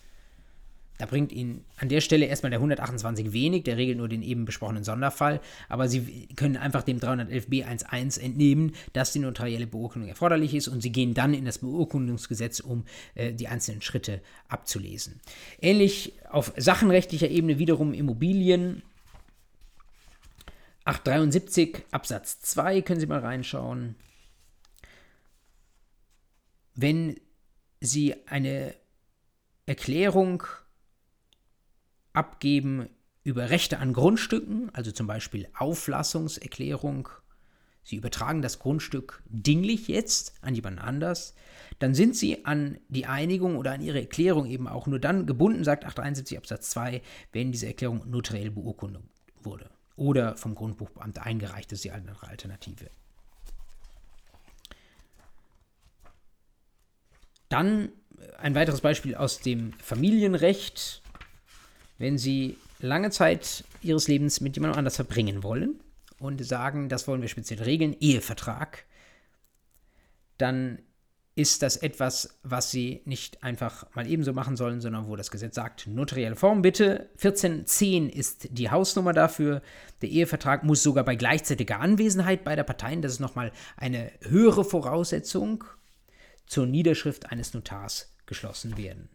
Da bringt Ihnen an der Stelle erstmal der 128 wenig, der regelt nur den eben besprochenen Sonderfall, aber Sie können einfach dem 311b11 entnehmen, dass die notarielle Beurkundung erforderlich ist und Sie gehen dann in das Beurkundungsgesetz, um äh, die einzelnen Schritte abzulesen. Ähnlich auf sachenrechtlicher Ebene wiederum Immobilien. 873 Absatz 2 können Sie mal reinschauen. Wenn Sie eine Erklärung abgeben über Rechte an Grundstücken, also zum Beispiel Auflassungserklärung, Sie übertragen das Grundstück dinglich jetzt an jemand anders, dann sind Sie an die Einigung oder an Ihre Erklärung eben auch nur dann gebunden, sagt 871 Absatz 2, wenn diese Erklärung notariell beurkundet wurde oder vom Grundbuchbeamten eingereicht ist, die andere Alternative. Dann ein weiteres Beispiel aus dem Familienrecht wenn Sie lange Zeit Ihres Lebens mit jemandem anders verbringen wollen und sagen, das wollen wir speziell regeln, Ehevertrag, dann ist das etwas, was Sie nicht einfach mal ebenso machen sollen, sondern wo das Gesetz sagt, notarielle Form bitte. 1410 ist die Hausnummer dafür. Der Ehevertrag muss sogar bei gleichzeitiger Anwesenheit beider Parteien, das ist nochmal eine höhere Voraussetzung, zur Niederschrift eines Notars geschlossen werden.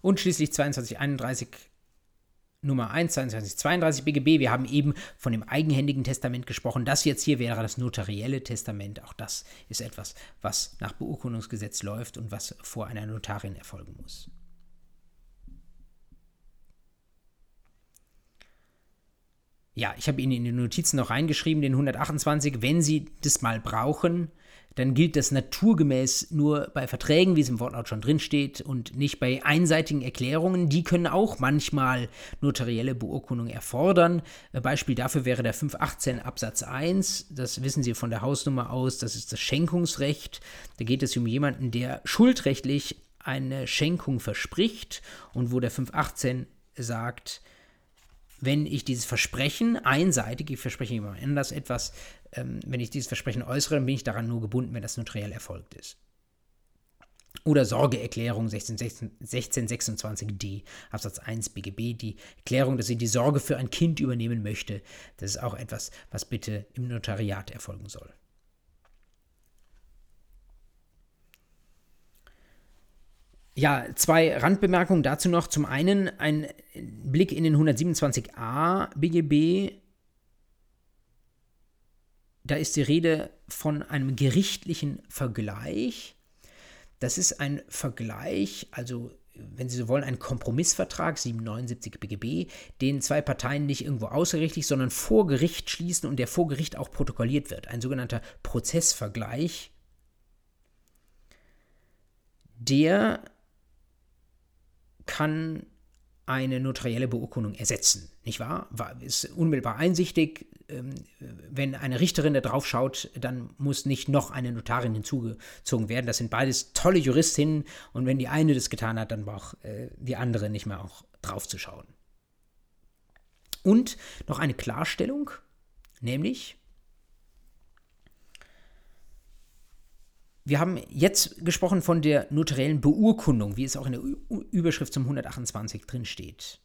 Und schließlich 2231 Nummer 1, 2232 BGB. Wir haben eben von dem eigenhändigen Testament gesprochen. Das jetzt hier wäre das notarielle Testament. Auch das ist etwas, was nach Beurkundungsgesetz läuft und was vor einer Notarin erfolgen muss. Ja, ich habe Ihnen in die Notizen noch reingeschrieben, den 128, wenn Sie das mal brauchen, dann gilt das naturgemäß nur bei Verträgen, wie es im Wortlaut schon drinsteht, und nicht bei einseitigen Erklärungen. Die können auch manchmal notarielle Beurkundung erfordern. Beispiel dafür wäre der 518 Absatz 1. Das wissen Sie von der Hausnummer aus. Das ist das Schenkungsrecht. Da geht es um jemanden, der schuldrechtlich eine Schenkung verspricht und wo der 518 sagt, wenn ich dieses Versprechen einseitig, ich verspreche jemand anders etwas, ähm, wenn ich dieses Versprechen äußere, dann bin ich daran nur gebunden, wenn das notariell erfolgt ist. Oder Sorgeerklärung 1626d Absatz 1 BGB, die Erklärung, dass sie die Sorge für ein Kind übernehmen möchte. Das ist auch etwas, was bitte im Notariat erfolgen soll. Ja, zwei Randbemerkungen dazu noch. Zum einen ein Blick in den 127a BGB. Da ist die Rede von einem gerichtlichen Vergleich. Das ist ein Vergleich, also wenn Sie so wollen, ein Kompromissvertrag, 779 BGB, den zwei Parteien nicht irgendwo außergerichtlich, sondern vor Gericht schließen und der vor Gericht auch protokolliert wird. Ein sogenannter Prozessvergleich, der kann eine notarielle Beurkundung ersetzen, nicht wahr? Ist unmittelbar einsichtig. Ähm, wenn eine Richterin da drauf schaut, dann muss nicht noch eine Notarin hinzugezogen werden. Das sind beides tolle Juristinnen und wenn die eine das getan hat, dann braucht äh, die andere nicht mehr auch drauf zu schauen. Und noch eine Klarstellung, nämlich Wir haben jetzt gesprochen von der notariellen Beurkundung, wie es auch in der Überschrift zum 128 drin steht.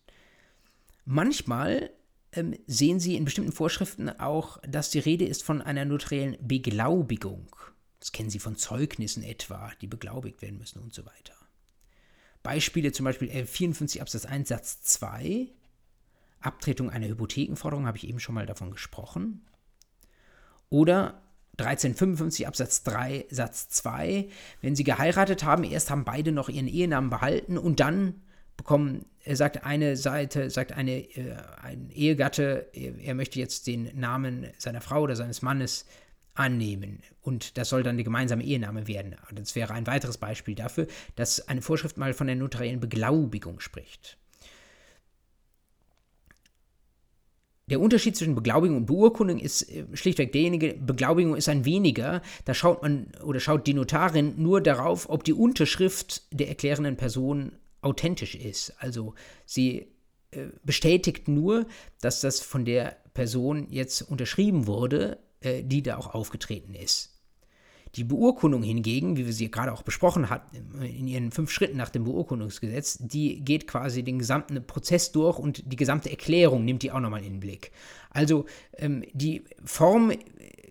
Manchmal ähm, sehen Sie in bestimmten Vorschriften auch, dass die Rede ist von einer notariellen Beglaubigung. Das kennen Sie von Zeugnissen etwa, die beglaubigt werden müssen und so weiter. Beispiele zum Beispiel 54 Absatz 1 Satz 2, Abtretung einer Hypothekenforderung, habe ich eben schon mal davon gesprochen. Oder 1355 Absatz 3 Satz 2. Wenn sie geheiratet haben, erst haben beide noch ihren Ehenamen behalten und dann bekommen, sagt eine Seite, sagt eine, äh, ein Ehegatte, er, er möchte jetzt den Namen seiner Frau oder seines Mannes annehmen. Und das soll dann eine gemeinsame Ehenahme werden. Das wäre ein weiteres Beispiel dafür, dass eine Vorschrift mal von der notariellen Beglaubigung spricht. Der Unterschied zwischen Beglaubigung und Beurkundung ist äh, schlichtweg derjenige, Beglaubigung ist ein weniger, da schaut man oder schaut die Notarin nur darauf, ob die Unterschrift der erklärenden Person authentisch ist. Also sie äh, bestätigt nur, dass das von der Person jetzt unterschrieben wurde, äh, die da auch aufgetreten ist. Die Beurkundung hingegen, wie wir sie gerade auch besprochen hatten, in ihren fünf Schritten nach dem Beurkundungsgesetz, die geht quasi den gesamten Prozess durch und die gesamte Erklärung nimmt die auch nochmal in den Blick. Also ähm, die Form,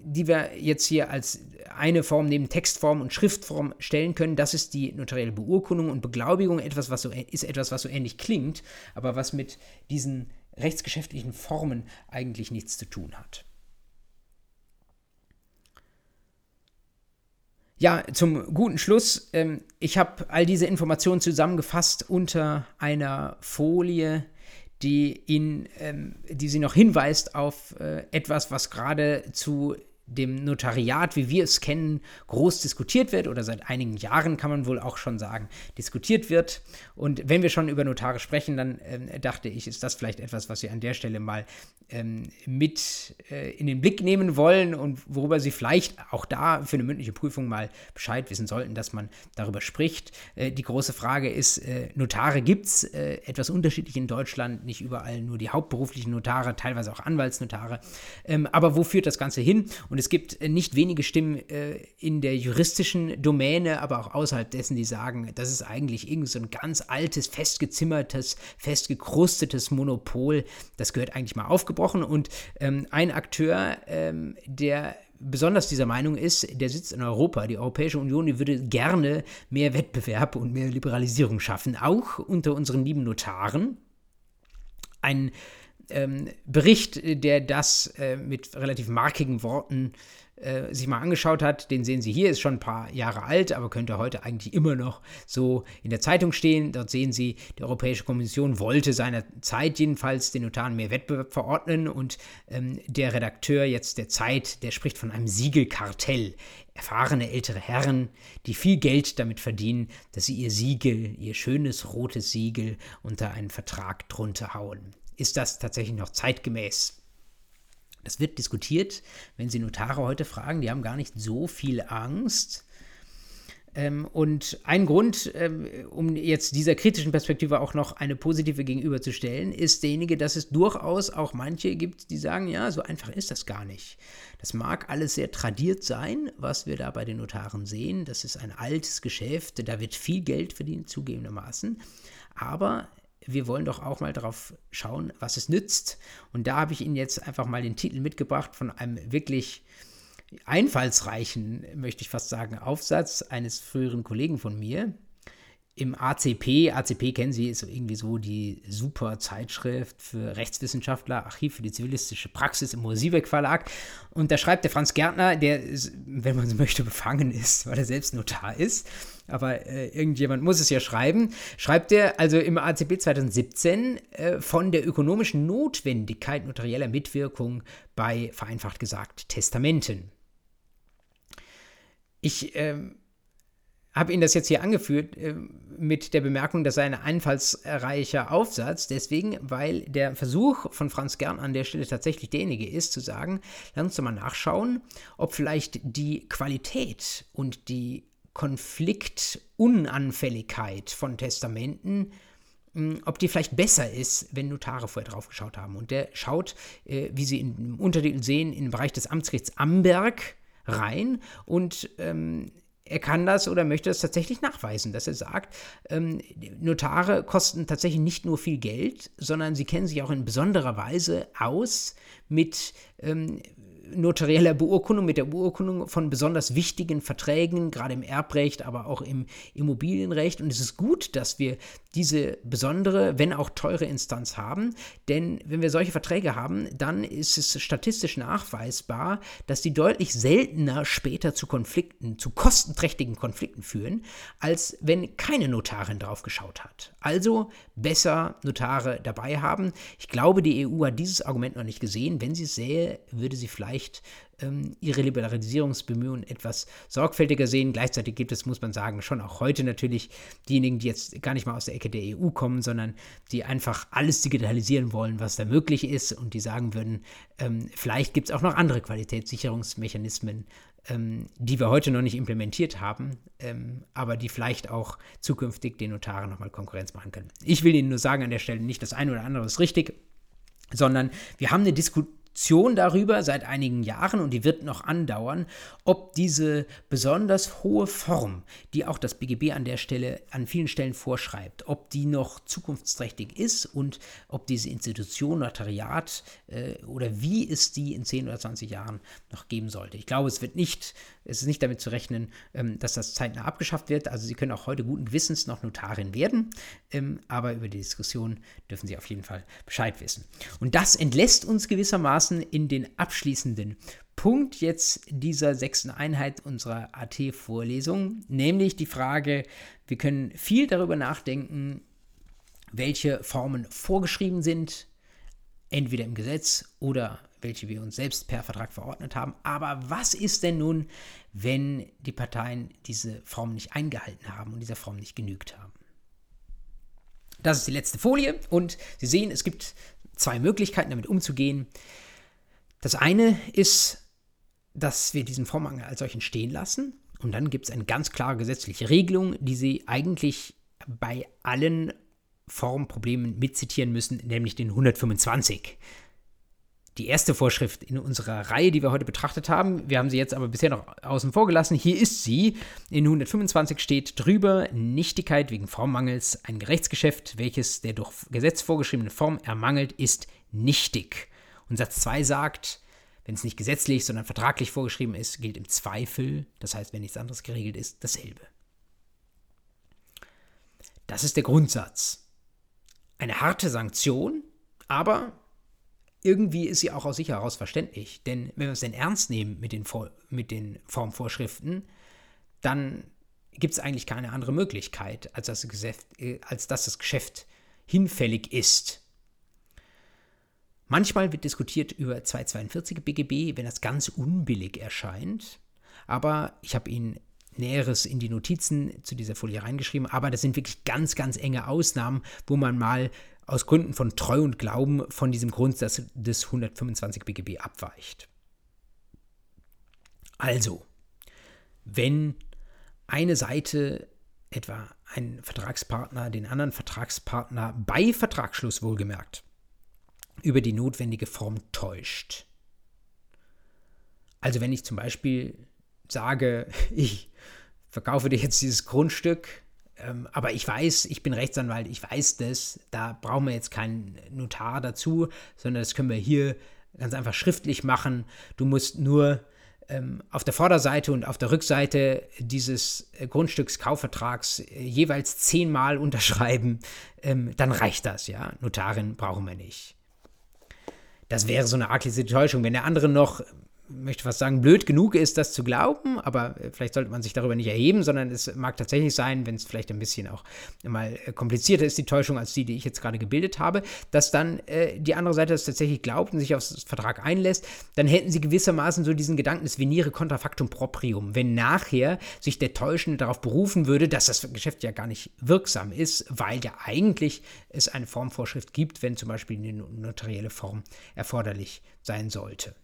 die wir jetzt hier als eine Form neben Textform und Schriftform stellen können, das ist die notarielle Beurkundung und Beglaubigung, etwas, was so, ist etwas, was so ähnlich klingt, aber was mit diesen rechtsgeschäftlichen Formen eigentlich nichts zu tun hat. Ja, zum guten Schluss. Ähm, ich habe all diese Informationen zusammengefasst unter einer Folie, die, in, ähm, die sie noch hinweist auf äh, etwas, was gerade zu dem Notariat, wie wir es kennen, groß diskutiert wird oder seit einigen Jahren kann man wohl auch schon sagen, diskutiert wird. Und wenn wir schon über Notare sprechen, dann äh, dachte ich, ist das vielleicht etwas, was wir an der Stelle mal ähm, mit äh, in den Blick nehmen wollen und worüber Sie vielleicht auch da für eine mündliche Prüfung mal Bescheid wissen sollten, dass man darüber spricht. Äh, die große Frage ist, äh, Notare gibt es äh, etwas unterschiedlich in Deutschland, nicht überall nur die hauptberuflichen Notare, teilweise auch Anwaltsnotare. Ähm, aber wo führt das Ganze hin? Und es gibt äh, nicht wenige Stimmen äh, in der juristischen Domäne, aber auch außerhalb dessen, die sagen, das ist eigentlich irgend so ein ganz altes, festgezimmertes, festgekrustetes Monopol. Das gehört eigentlich mal aufgebrochen und ähm, ein Akteur, ähm, der besonders dieser Meinung ist, der sitzt in Europa. Die Europäische Union, die würde gerne mehr Wettbewerb und mehr Liberalisierung schaffen, auch unter unseren lieben Notaren. Ein ähm, Bericht, der das äh, mit relativ markigen Worten äh, sich mal angeschaut hat, den sehen Sie hier, ist schon ein paar Jahre alt, aber könnte heute eigentlich immer noch so in der Zeitung stehen. Dort sehen Sie, die Europäische Kommission wollte seiner Zeit jedenfalls den Notaren mehr Wettbewerb verordnen und ähm, der Redakteur jetzt der Zeit, der spricht von einem Siegelkartell. Erfahrene ältere Herren, die viel Geld damit verdienen, dass sie ihr Siegel, ihr schönes rotes Siegel unter einen Vertrag drunter hauen. Ist das tatsächlich noch zeitgemäß? Das wird diskutiert, wenn Sie Notare heute fragen, die haben gar nicht so viel Angst. Ähm, und ein Grund, ähm, um jetzt dieser kritischen Perspektive auch noch eine positive gegenüberzustellen, ist derjenige, dass es durchaus auch manche gibt, die sagen, ja, so einfach ist das gar nicht. Das mag alles sehr tradiert sein, was wir da bei den Notaren sehen. Das ist ein altes Geschäft, da wird viel Geld verdient, zugegebenermaßen. Aber wir wollen doch auch mal darauf schauen, was es nützt. Und da habe ich Ihnen jetzt einfach mal den Titel mitgebracht von einem wirklich einfallsreichen, möchte ich fast sagen, Aufsatz eines früheren Kollegen von mir im ACP, ACP kennen Sie, ist irgendwie so die super Zeitschrift für Rechtswissenschaftler, Archiv für die zivilistische Praxis im Mosivek Verlag. Und da schreibt der Franz Gärtner, der, wenn man so möchte, befangen ist, weil er selbst Notar ist. Aber äh, irgendjemand muss es ja schreiben. Schreibt er also im ACP 2017 äh, von der ökonomischen Notwendigkeit notarieller Mitwirkung bei, vereinfacht gesagt, Testamenten. Ich ähm, habe Ihnen das jetzt hier angeführt äh, mit der Bemerkung, das sei ein einfallsreicher Aufsatz, deswegen, weil der Versuch von Franz Gern an der Stelle tatsächlich derjenige ist, zu sagen, lass uns doch mal nachschauen, ob vielleicht die Qualität und die Konfliktunanfälligkeit von Testamenten hm, ob die vielleicht besser ist, wenn Notare vorher drauf geschaut haben. Und der schaut, äh, wie Sie im Untertitel sehen, in den Bereich des Amtsgerichts Amberg rein und ähm, er kann das oder möchte das tatsächlich nachweisen, dass er sagt, ähm, Notare kosten tatsächlich nicht nur viel Geld, sondern sie kennen sich auch in besonderer Weise aus mit ähm, notarieller Beurkundung, mit der Beurkundung von besonders wichtigen Verträgen, gerade im Erbrecht, aber auch im Immobilienrecht. Und es ist gut, dass wir diese besondere, wenn auch teure Instanz haben. Denn wenn wir solche Verträge haben, dann ist es statistisch nachweisbar, dass die deutlich seltener später zu Konflikten, zu kostenträchtigen Konflikten führen, als wenn keine Notarin drauf geschaut hat. Also besser Notare dabei haben. Ich glaube, die EU hat dieses Argument noch nicht gesehen. Wenn sie es sähe, würde sie vielleicht vielleicht ähm, ihre Liberalisierungsbemühungen etwas sorgfältiger sehen. Gleichzeitig gibt es, muss man sagen, schon auch heute natürlich diejenigen, die jetzt gar nicht mal aus der Ecke der EU kommen, sondern die einfach alles digitalisieren wollen, was da möglich ist und die sagen würden, ähm, vielleicht gibt es auch noch andere Qualitätssicherungsmechanismen, ähm, die wir heute noch nicht implementiert haben, ähm, aber die vielleicht auch zukünftig den Notaren nochmal Konkurrenz machen können. Ich will Ihnen nur sagen an der Stelle nicht, das eine oder andere ist richtig, sondern wir haben eine Diskussion Diskussion darüber seit einigen Jahren und die wird noch andauern, ob diese besonders hohe Form, die auch das BGB an der Stelle an vielen Stellen vorschreibt, ob die noch zukunftsträchtig ist und ob diese Institution, Notariat äh, oder wie es die in 10 oder 20 Jahren noch geben sollte. Ich glaube, es wird nicht, es ist nicht damit zu rechnen, ähm, dass das zeitnah abgeschafft wird. Also Sie können auch heute guten Gewissens noch Notarin werden, ähm, aber über die Diskussion dürfen Sie auf jeden Fall Bescheid wissen. Und das entlässt uns gewissermaßen gewissermaßen in den abschließenden Punkt jetzt dieser sechsten Einheit unserer AT-Vorlesung, nämlich die Frage, wir können viel darüber nachdenken, welche Formen vorgeschrieben sind, entweder im Gesetz oder welche wir uns selbst per Vertrag verordnet haben. Aber was ist denn nun, wenn die Parteien diese Form nicht eingehalten haben und dieser Form nicht genügt haben? Das ist die letzte Folie und Sie sehen, es gibt zwei Möglichkeiten, damit umzugehen. Das eine ist, dass wir diesen Vormangel als solchen stehen lassen. Und dann gibt es eine ganz klare gesetzliche Regelung, die Sie eigentlich bei allen Formproblemen mitzitieren müssen, nämlich den 125. Die erste Vorschrift in unserer Reihe, die wir heute betrachtet haben, wir haben sie jetzt aber bisher noch außen vor gelassen. Hier ist sie. In 125 steht drüber Nichtigkeit wegen Formmangels. Ein Rechtsgeschäft, welches der durch Gesetz vorgeschriebene Form ermangelt, ist nichtig. Und Satz 2 sagt, wenn es nicht gesetzlich, sondern vertraglich vorgeschrieben ist, gilt im Zweifel, das heißt, wenn nichts anderes geregelt ist, dasselbe. Das ist der Grundsatz. Eine harte Sanktion, aber irgendwie ist sie auch aus sich heraus verständlich. Denn wenn wir es denn ernst nehmen mit den, mit den Formvorschriften, dann gibt es eigentlich keine andere Möglichkeit, als dass, das Geschäft, äh, als dass das Geschäft hinfällig ist. Manchmal wird diskutiert über 242 BGB, wenn das ganz unbillig erscheint. Aber ich habe Ihnen Näheres in die Notizen zu dieser Folie reingeschrieben. Aber das sind wirklich ganz, ganz enge Ausnahmen, wo man mal aus Gründen von Treu und Glauben von diesem Grundsatz des 125 BGB abweicht. Also, wenn eine Seite etwa ein Vertragspartner den anderen Vertragspartner bei Vertragsschluss wohlgemerkt über die notwendige Form täuscht. Also wenn ich zum Beispiel sage, ich verkaufe dir jetzt dieses Grundstück, ähm, aber ich weiß, ich bin Rechtsanwalt, ich weiß das, da brauchen wir jetzt keinen Notar dazu, sondern das können wir hier ganz einfach schriftlich machen. Du musst nur ähm, auf der Vorderseite und auf der Rückseite dieses äh, Grundstückskaufvertrags äh, jeweils zehnmal unterschreiben, ähm, dann reicht das, ja. Notarin brauchen wir nicht. Das wäre so eine arglische Täuschung. Wenn der andere noch möchte fast sagen, blöd genug ist, das zu glauben, aber äh, vielleicht sollte man sich darüber nicht erheben, sondern es mag tatsächlich sein, wenn es vielleicht ein bisschen auch mal äh, komplizierter ist, die Täuschung, als die, die ich jetzt gerade gebildet habe, dass dann äh, die andere Seite das tatsächlich glaubt und sich auf das Vertrag einlässt, dann hätten sie gewissermaßen so diesen Gedanken des venire contra factum proprium, wenn nachher sich der Täuschende darauf berufen würde, dass das Geschäft ja gar nicht wirksam ist, weil ja eigentlich es eine Formvorschrift gibt, wenn zum Beispiel eine notarielle Form erforderlich sein sollte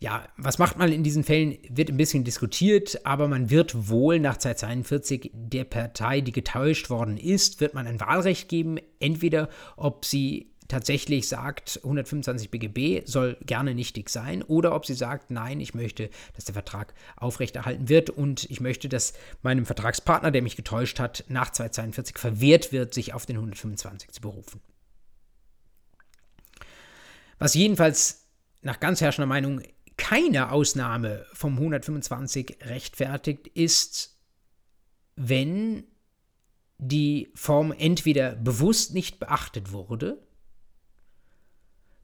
ja, was macht man in diesen Fällen, wird ein bisschen diskutiert, aber man wird wohl nach 242 der Partei, die getäuscht worden ist, wird man ein Wahlrecht geben, entweder ob sie tatsächlich sagt, 125 BGB soll gerne nichtig sein, oder ob sie sagt, nein, ich möchte, dass der Vertrag aufrechterhalten wird und ich möchte, dass meinem Vertragspartner, der mich getäuscht hat, nach 242 verwehrt wird, sich auf den 125 zu berufen. Was jedenfalls nach ganz herrschender Meinung keine Ausnahme vom 125 rechtfertigt, ist, wenn die Form entweder bewusst nicht beachtet wurde,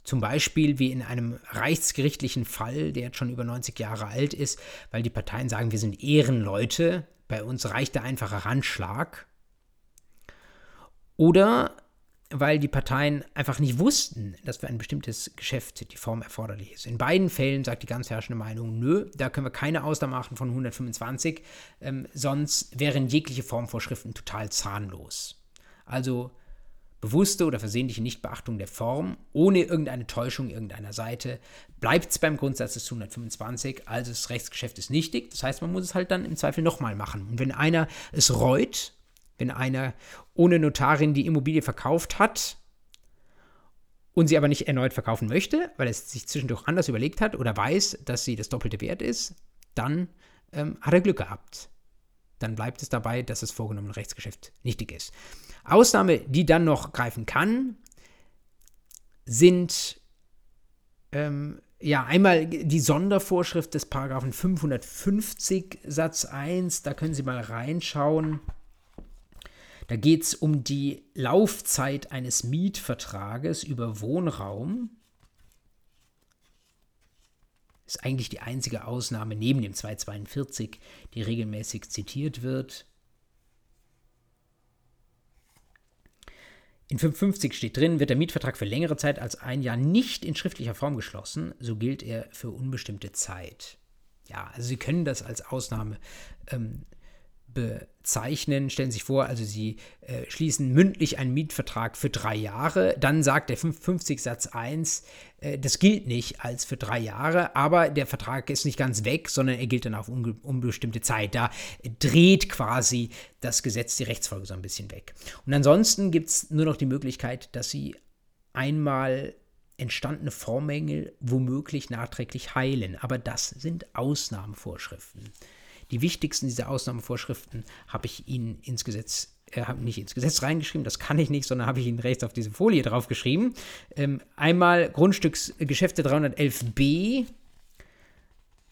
zum Beispiel wie in einem rechtsgerichtlichen Fall, der jetzt schon über 90 Jahre alt ist, weil die Parteien sagen, wir sind Ehrenleute, bei uns reicht der einfache Handschlag. Oder weil die Parteien einfach nicht wussten, dass für ein bestimmtes Geschäft die Form erforderlich ist. In beiden Fällen sagt die ganz herrschende Meinung, nö, da können wir keine Ausnahme machen von 125, ähm, sonst wären jegliche Formvorschriften total zahnlos. Also bewusste oder versehentliche Nichtbeachtung der Form ohne irgendeine Täuschung irgendeiner Seite bleibt es beim Grundsatz des 125, also das Rechtsgeschäft ist nichtig. Das heißt, man muss es halt dann im Zweifel nochmal machen. Und wenn einer es reut, wenn einer ohne Notarin die Immobilie verkauft hat und sie aber nicht erneut verkaufen möchte, weil er es sich zwischendurch anders überlegt hat oder weiß, dass sie das doppelte Wert ist, dann ähm, hat er Glück gehabt. Dann bleibt es dabei, dass das vorgenommene Rechtsgeschäft nichtig ist. Ausnahme, die dann noch greifen kann, sind ähm, ja einmal die Sondervorschrift des Paragraphen 550 Satz 1. Da können Sie mal reinschauen. Da geht es um die Laufzeit eines Mietvertrages über Wohnraum. Ist eigentlich die einzige Ausnahme neben dem 242, die regelmäßig zitiert wird. In 550 steht drin, wird der Mietvertrag für längere Zeit als ein Jahr nicht in schriftlicher Form geschlossen, so gilt er für unbestimmte Zeit. Ja, also Sie können das als Ausnahme ähm, bezeichnen. Stellen Sie sich vor, also Sie äh, schließen mündlich einen Mietvertrag für drei Jahre. Dann sagt der 55 Satz 1, äh, das gilt nicht als für drei Jahre, aber der Vertrag ist nicht ganz weg, sondern er gilt dann auf un unbestimmte Zeit. Da dreht quasi das Gesetz die Rechtsfolge so ein bisschen weg. Und ansonsten gibt es nur noch die Möglichkeit, dass Sie einmal entstandene Vormängel womöglich nachträglich heilen. Aber das sind Ausnahmevorschriften. Die wichtigsten dieser Ausnahmevorschriften habe ich Ihnen ins Gesetz äh, habe nicht ins Gesetz reingeschrieben, das kann ich nicht, sondern habe ich Ihnen rechts auf diese Folie draufgeschrieben. Ähm, einmal Grundstücksgeschäfte 311b.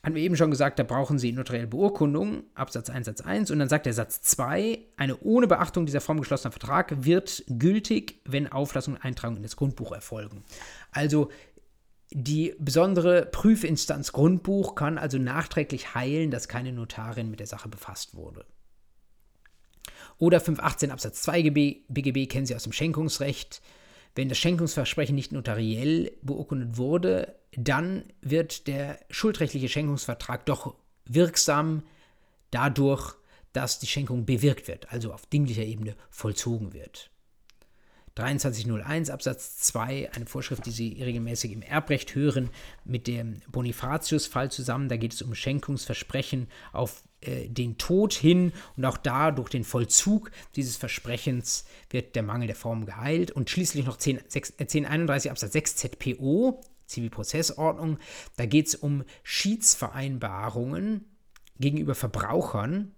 Haben wir eben schon gesagt, da brauchen Sie notarielle Beurkundung, Absatz 1 Satz 1. Und dann sagt der Satz 2, eine ohne Beachtung dieser Form geschlossener Vertrag wird gültig, wenn Auflassung und Eintragung in das Grundbuch erfolgen. Also die besondere Prüfinstanz Grundbuch kann also nachträglich heilen, dass keine Notarin mit der Sache befasst wurde. Oder 518 Absatz 2 GB, BGB kennen Sie aus dem Schenkungsrecht. Wenn das Schenkungsversprechen nicht notariell beurkundet wurde, dann wird der schuldrechtliche Schenkungsvertrag doch wirksam dadurch, dass die Schenkung bewirkt wird, also auf dinglicher Ebene vollzogen wird. 2301 Absatz 2, eine Vorschrift, die Sie regelmäßig im Erbrecht hören, mit dem Bonifatius-Fall zusammen. Da geht es um Schenkungsversprechen auf äh, den Tod hin und auch da durch den Vollzug dieses Versprechens wird der Mangel der Form geheilt. Und schließlich noch 10, 6, äh, 1031 Absatz 6 ZPO, Zivilprozessordnung. Da geht es um Schiedsvereinbarungen gegenüber Verbrauchern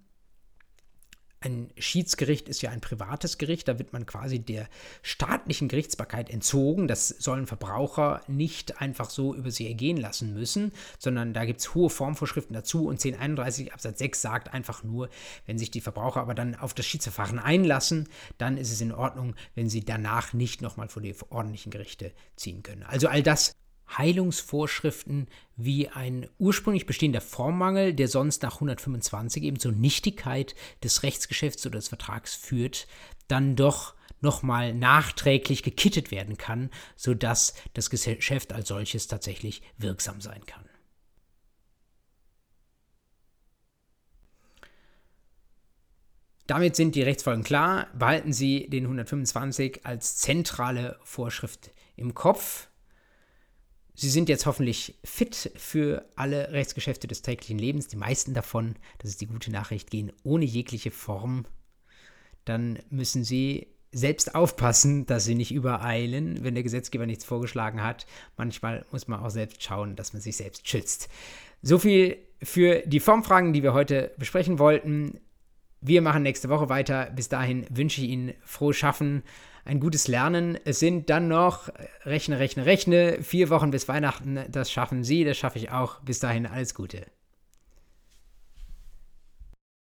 ein Schiedsgericht ist ja ein privates Gericht, da wird man quasi der staatlichen Gerichtsbarkeit entzogen. Das sollen Verbraucher nicht einfach so über sie ergehen lassen müssen, sondern da gibt es hohe Formvorschriften dazu und 1031 Absatz 6 sagt einfach nur, wenn sich die Verbraucher aber dann auf das Schiedsverfahren einlassen, dann ist es in Ordnung, wenn sie danach nicht nochmal vor die ordentlichen Gerichte ziehen können. Also all das Heilungsvorschriften wie ein ursprünglich bestehender Formmangel, der sonst nach 125 eben zur Nichtigkeit des Rechtsgeschäfts oder des Vertrags führt, dann doch nochmal nachträglich gekittet werden kann, sodass das Geschäft als solches tatsächlich wirksam sein kann. Damit sind die Rechtsfolgen klar. Behalten Sie den 125 als zentrale Vorschrift im Kopf. Sie sind jetzt hoffentlich fit für alle Rechtsgeschäfte des täglichen Lebens. Die meisten davon, das ist die gute Nachricht, gehen ohne jegliche Form. Dann müssen Sie selbst aufpassen, dass Sie nicht übereilen, wenn der Gesetzgeber nichts vorgeschlagen hat. Manchmal muss man auch selbst schauen, dass man sich selbst schützt. So viel für die Formfragen, die wir heute besprechen wollten. Wir machen nächste Woche weiter. Bis dahin wünsche ich Ihnen frohes Schaffen ein gutes Lernen. Es sind dann noch, rechne, rechne, rechne, vier Wochen bis Weihnachten. Das schaffen Sie, das schaffe ich auch. Bis dahin alles Gute.